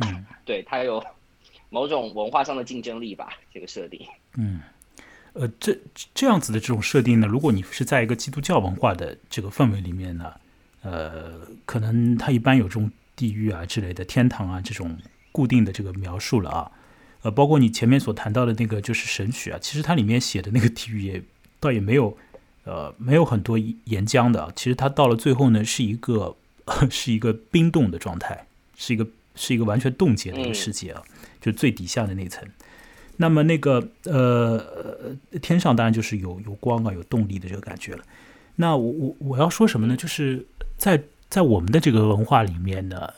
A: 嗯，
B: 对，它有某种文化上的竞争力吧。这个设定，
A: 嗯，呃，这这样子的这种设定呢，如果你是在一个基督教文化的这个氛围里面呢，呃，可能它一般有这种地狱啊之类的、天堂啊这种固定的这个描述了啊。呃，包括你前面所谈到的那个就是神曲啊，其实它里面写的那个地狱也倒也没有。呃，没有很多岩浆的，其实它到了最后呢，是一个 是一个冰冻的状态，是一个是一个完全冻结的一个世界啊，就最底下的那层。那么那个呃，天上当然就是有有光啊，有动力的这个感觉了。那我我我要说什么呢？就是在在我们的这个文化里面呢，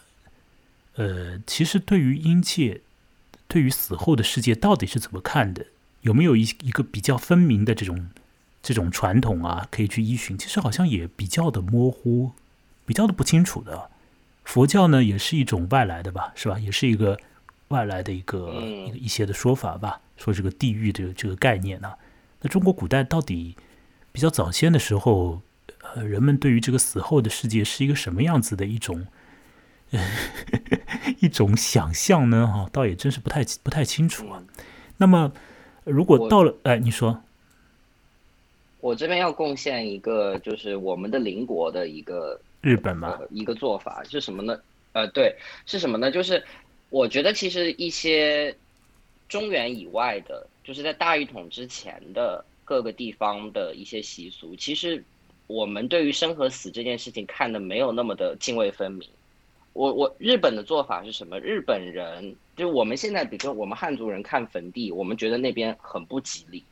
A: 呃，其实对于阴界，对于死后的世界到底是怎么看的？有没有一一个比较分明的这种？这种传统啊，可以去依循，其实好像也比较的模糊，比较的不清楚的。佛教呢，也是一种外来的吧，是吧？也是一个外来的一个一些的说法吧，说这个地狱这个这个概念呢。那中国古代到底比较早先的时候，呃，人们对于这个死后的世界是一个什么样子的一种 一种想象呢？哈，倒也真是不太不太清楚啊。那么，如果到了，哎，你说。
B: 我这边要贡献一个，就是我们的邻国的一个
A: 日本嘛，
B: 一个做法是什么呢？呃，对，是什么呢？就是我觉得其实一些中原以外的，就是在大一统之前的各个地方的一些习俗，其实我们对于生和死这件事情看的没有那么的泾渭分明。我我日本的做法是什么？日本人就我们现在，比如说我们汉族人看坟地，我们觉得那边很不吉利。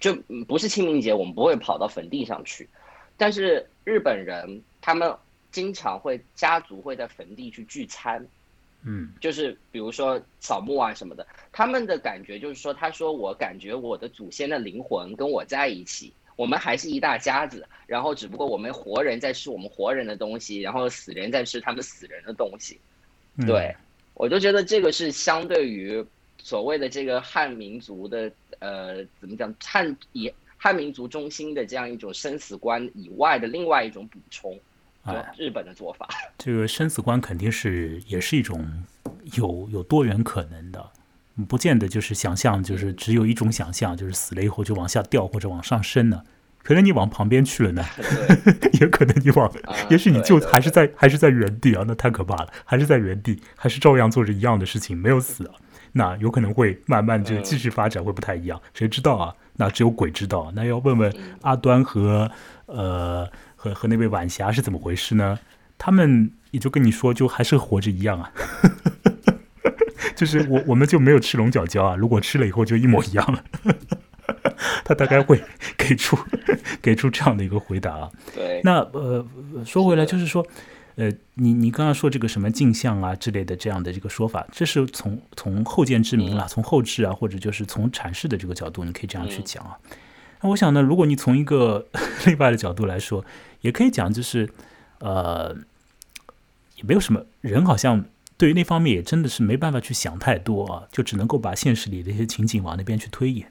B: 就不是清明节，我们不会跑到坟地上去，但是日本人他们经常会家族会在坟地去聚餐，
A: 嗯，
B: 就是比如说扫墓啊什么的，他们的感觉就是说，他说我感觉我的祖先的灵魂跟我在一起，我们还是一大家子，然后只不过我们活人在吃我们活人的东西，然后死人在吃他们死人的东西，对我就觉得这个是相对于。所谓的这个汉民族的呃，怎么讲汉以汉民族中心的这样一种生死观以外的另外一种补充，
A: 啊，
B: 日本的做法。
A: 这个生死观肯定是也是一种有有多元可能的，不见得就是想象，就是只有一种想象，就是死了以后就往下掉或者往上升呢。可能你往旁边去了呢，也可能你往，也许你就还是在还是在原地啊，那太可怕了，还是在原地，还是照样做着一样的事情，没有死啊。那有可能会慢慢就继续发展，会不太一样，谁知道啊？那只有鬼知道。那要问问阿端和呃和和那位晚霞是怎么回事呢？他们也就跟你说，就还是活着一样啊。就是我我们就没有吃龙角胶啊，如果吃了以后就一模一样了。他大概会给出 给出这样的一个回答啊。
B: 对。
A: 那呃说回来就是说。呃，你你刚刚说这个什么镜像啊之类的这样的这个说法，这是从从后见之明了，从后置啊，或者就是从阐释的这个角度，你可以这样去讲啊。那我想呢，如果你从一个另外的角度来说，也可以讲，就是呃，也没有什么人，好像对于那方面也真的是没办法去想太多啊，就只能够把现实里的一些情景往那边去推演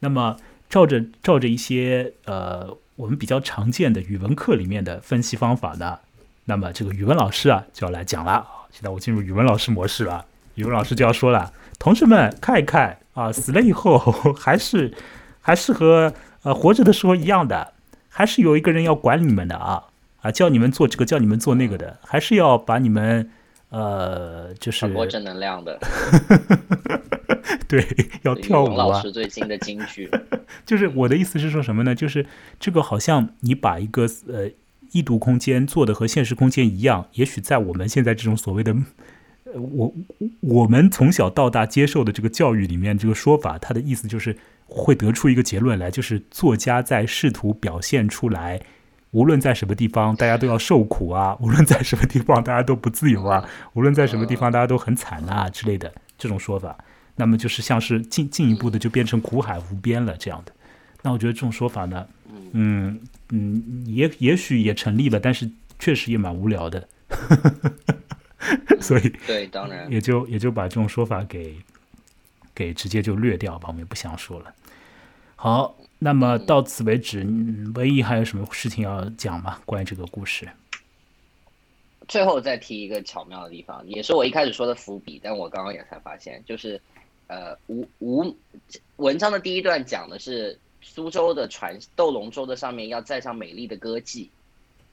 A: 那么照着照着一些呃。我们比较常见的语文课里面的分析方法呢，那么这个语文老师啊就要来讲了。现在我进入语文老师模式了，语文老师就要说了：“同学们看一看啊，死了以后还是还是和呃活着的时候一样的，还是有一个人要管你们的啊啊，叫你们做这个，叫你们做那个的，还是要把你们呃就是
B: 传播正能量的。
A: 对，要跳舞啊。”
B: 老师最新的金句，
A: 就是我的意思是说什么呢？就是这个好像你把一个呃。异度空间做的和现实空间一样，也许在我们现在这种所谓的，呃，我我们从小到大接受的这个教育里面，这个说法，它的意思就是会得出一个结论来，就是作家在试图表现出来，无论在什么地方，大家都要受苦啊；无论在什么地方，大家都不自由啊；无论在什么地方，大家都很惨啊之类的这种说法，那么就是像是进进一步的就变成苦海无边了这样的。那我觉得这种说法呢，嗯。嗯，也也许也成立了，但是确实也蛮无聊的，所以
B: 对，当然
A: 也就也就把这种说法给给直接就略掉吧，我们也不想说了。好，那么到此为止，唯一还有什么事情要讲吗？关于这个故事？
B: 最后再提一个巧妙的地方，也是我一开始说的伏笔，但我刚刚也才发现，就是呃，吴吴文章的第一段讲的是。苏州的船斗龙舟的上面要载上美丽的歌妓，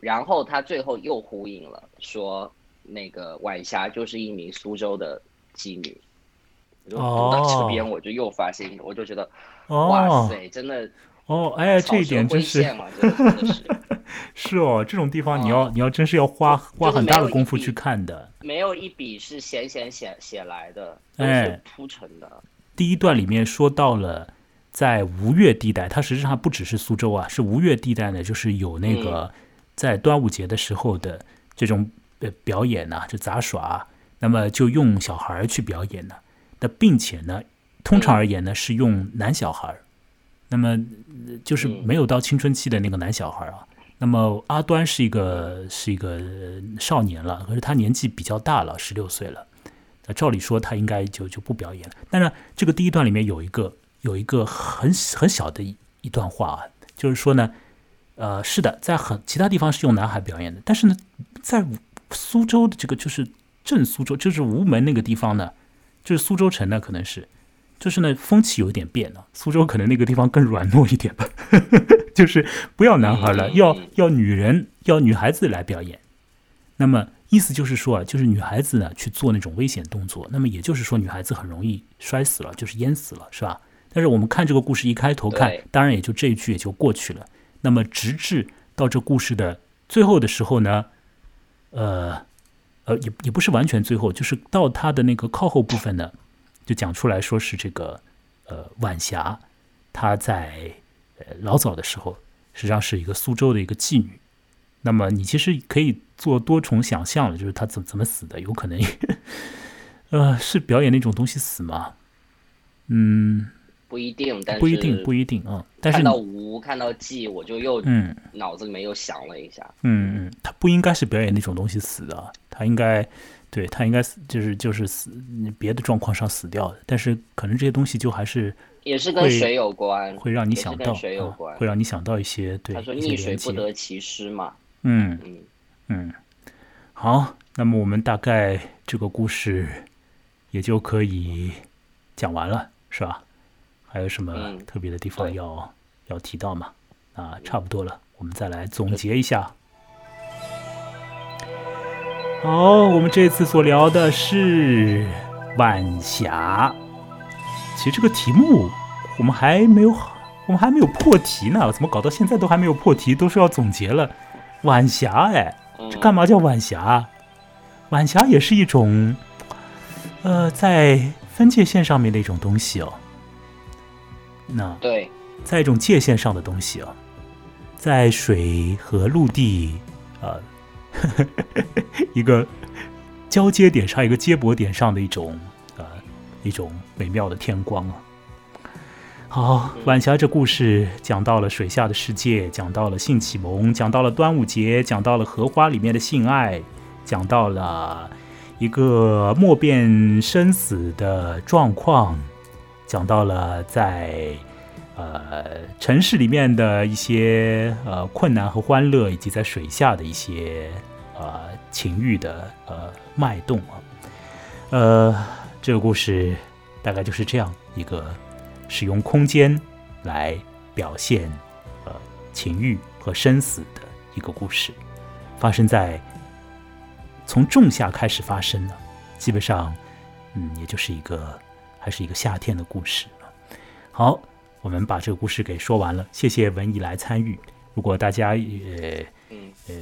B: 然后他最后又呼应了，说那个晚霞就是一名苏州的妓女。读到这边我就又发现，我就觉得，哇塞，真的
A: 哦，哎，这一点真是，是哦，这种地方你要你要真是要花花很大的功夫去看的，
B: 没有一笔是闲闲写写来的，都是铺陈的。
A: 第一段里面说到了。在吴越地带，它实际上不只是苏州啊，是吴越地带呢，就是有那个在端午节的时候的这种呃表演呐，就杂耍，那么就用小孩去表演的，那并且呢，通常而言呢是用男小孩，那么就是没有到青春期的那个男小孩啊。那么阿端是一个是一个少年了，可是他年纪比较大了，十六岁了，那照理说他应该就就不表演了。但是这个第一段里面有一个。有一个很很小的一一段话啊，就是说呢，呃，是的，在很其他地方是用男孩表演的，但是呢，在苏州的这个就是正苏州，就是吴门那个地方呢，就是苏州城呢，可能是，就是呢，风气有点变了，苏州可能那个地方更软糯一点吧，就是不要男孩了，要要女人，要女孩子来表演。那么意思就是说啊，就是女孩子呢去做那种危险动作，那么也就是说女孩子很容易摔死了，就是淹死了，是吧？但是我们看这个故事一开头看，当然也就这一句也就过去了。那么直至到这故事的最后的时候呢，呃，呃，也也不是完全最后，就是到他的那个靠后部分呢，就讲出来说是这个呃晚霞，她在呃老早的时候实际上是一个苏州的一个妓女。那么你其实可以做多重想象了，就是她怎怎么死的？有可能 呃是表演那种东西死吗？嗯。
B: 不一定，但是
A: 不一定，不一定啊。但是
B: 看到吴，看到季，我就又
A: 嗯，
B: 脑子里面又想了一下。
A: 嗯嗯，他不应该是表演那种东西死的，他应该，对他应该死，就是就是死别的状况上死掉的。但是可能这些东西就还是
B: 也是跟水有关，
A: 会让你想到
B: 水有关，
A: 会让你想到一些对。
B: 他说逆水不得其师嘛。
A: 嗯嗯嗯。好，那么我们大概这个故事也就可以讲完了，是吧？还有什么特别的地方要要提到吗？啊，差不多了，我们再来总结一下。好，我们这次所聊的是晚霞。其实这个题目我们还没有，我们还没有破题呢。怎么搞到现在都还没有破题，都是要总结了？晚霞，哎，这干嘛叫晚霞？晚霞也是一种，呃，在分界线上面的一种东西哦。那
B: 对，
A: 在一种界限上的东西哦，在水和陆地啊 一个交接点上，一个接驳点上的一种呃一种美妙的天光啊。好，晚霞这故事讲到了水下的世界，讲到了性启蒙，讲到了端午节，讲到了荷花里面的性爱，讲到了一个莫辨生死的状况。讲到了在呃城市里面的一些呃困难和欢乐，以及在水下的一些呃情欲的呃脉动啊。呃，这个故事大概就是这样一个使用空间来表现呃情欲和生死的一个故事，发生在从仲夏开始发生的，基本上嗯，也就是一个还是一个夏天的故事好，我们把这个故事给说完了，谢谢文艺来参与。如果大家呃呃。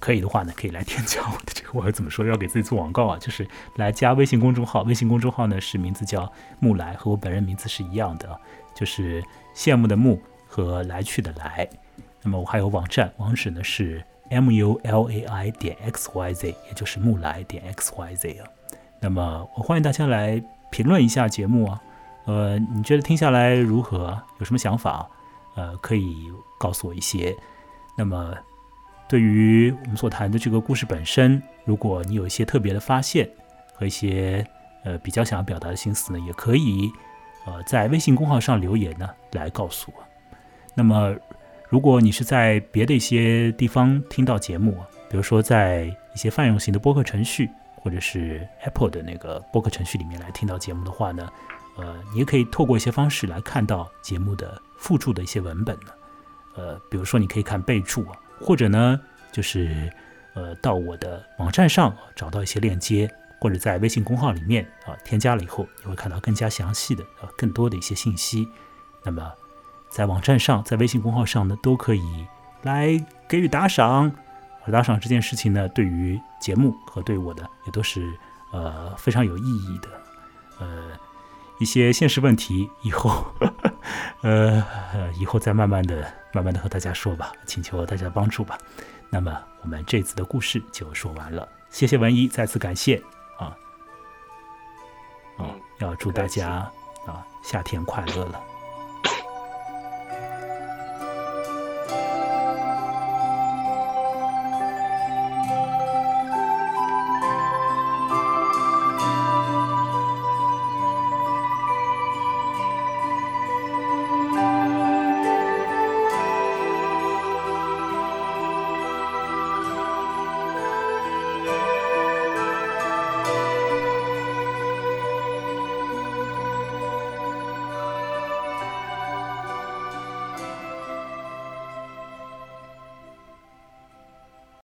A: 可以的话呢，可以来添加我的这个，我怎么说？要给自己做广告啊，就是来加微信公众号。微信公众号呢是名字叫木来，和我本人名字是一样的，就是羡慕的慕和来去的来。那么我还有网站，网址呢是 m u l a i 点 x y z，也就是木来点 x y z 啊。那么我欢迎大家来评论一下节目啊，呃，你觉得听下来如何？有什么想法？呃，可以告诉我一些。那么。对于我们所谈的这个故事本身，如果你有一些特别的发现和一些呃比较想要表达的心思呢，也可以呃在微信公号上留言呢来告诉我。那么，如果你是在别的一些地方听到节目，比如说在一些泛用型的播客程序或者是 Apple 的那个播客程序里面来听到节目的话呢，呃，你也可以透过一些方式来看到节目的附注的一些文本呢。呃，比如说你可以看备注啊。或者呢，就是呃，到我的网站上找到一些链接，或者在微信公号里面啊，添加了以后，你会看到更加详细的啊，更多的一些信息。那么，在网站上，在微信公号上呢，都可以来给予打赏。而打赏这件事情呢，对于节目和对我的也都是呃非常有意义的。呃，一些现实问题以后，呃，以后再慢慢的。慢慢的和大家说吧，请求大家帮助吧。那么我们这次的故事就说完了，谢谢文一，再次感谢啊，嗯，要祝大家啊夏天快乐了。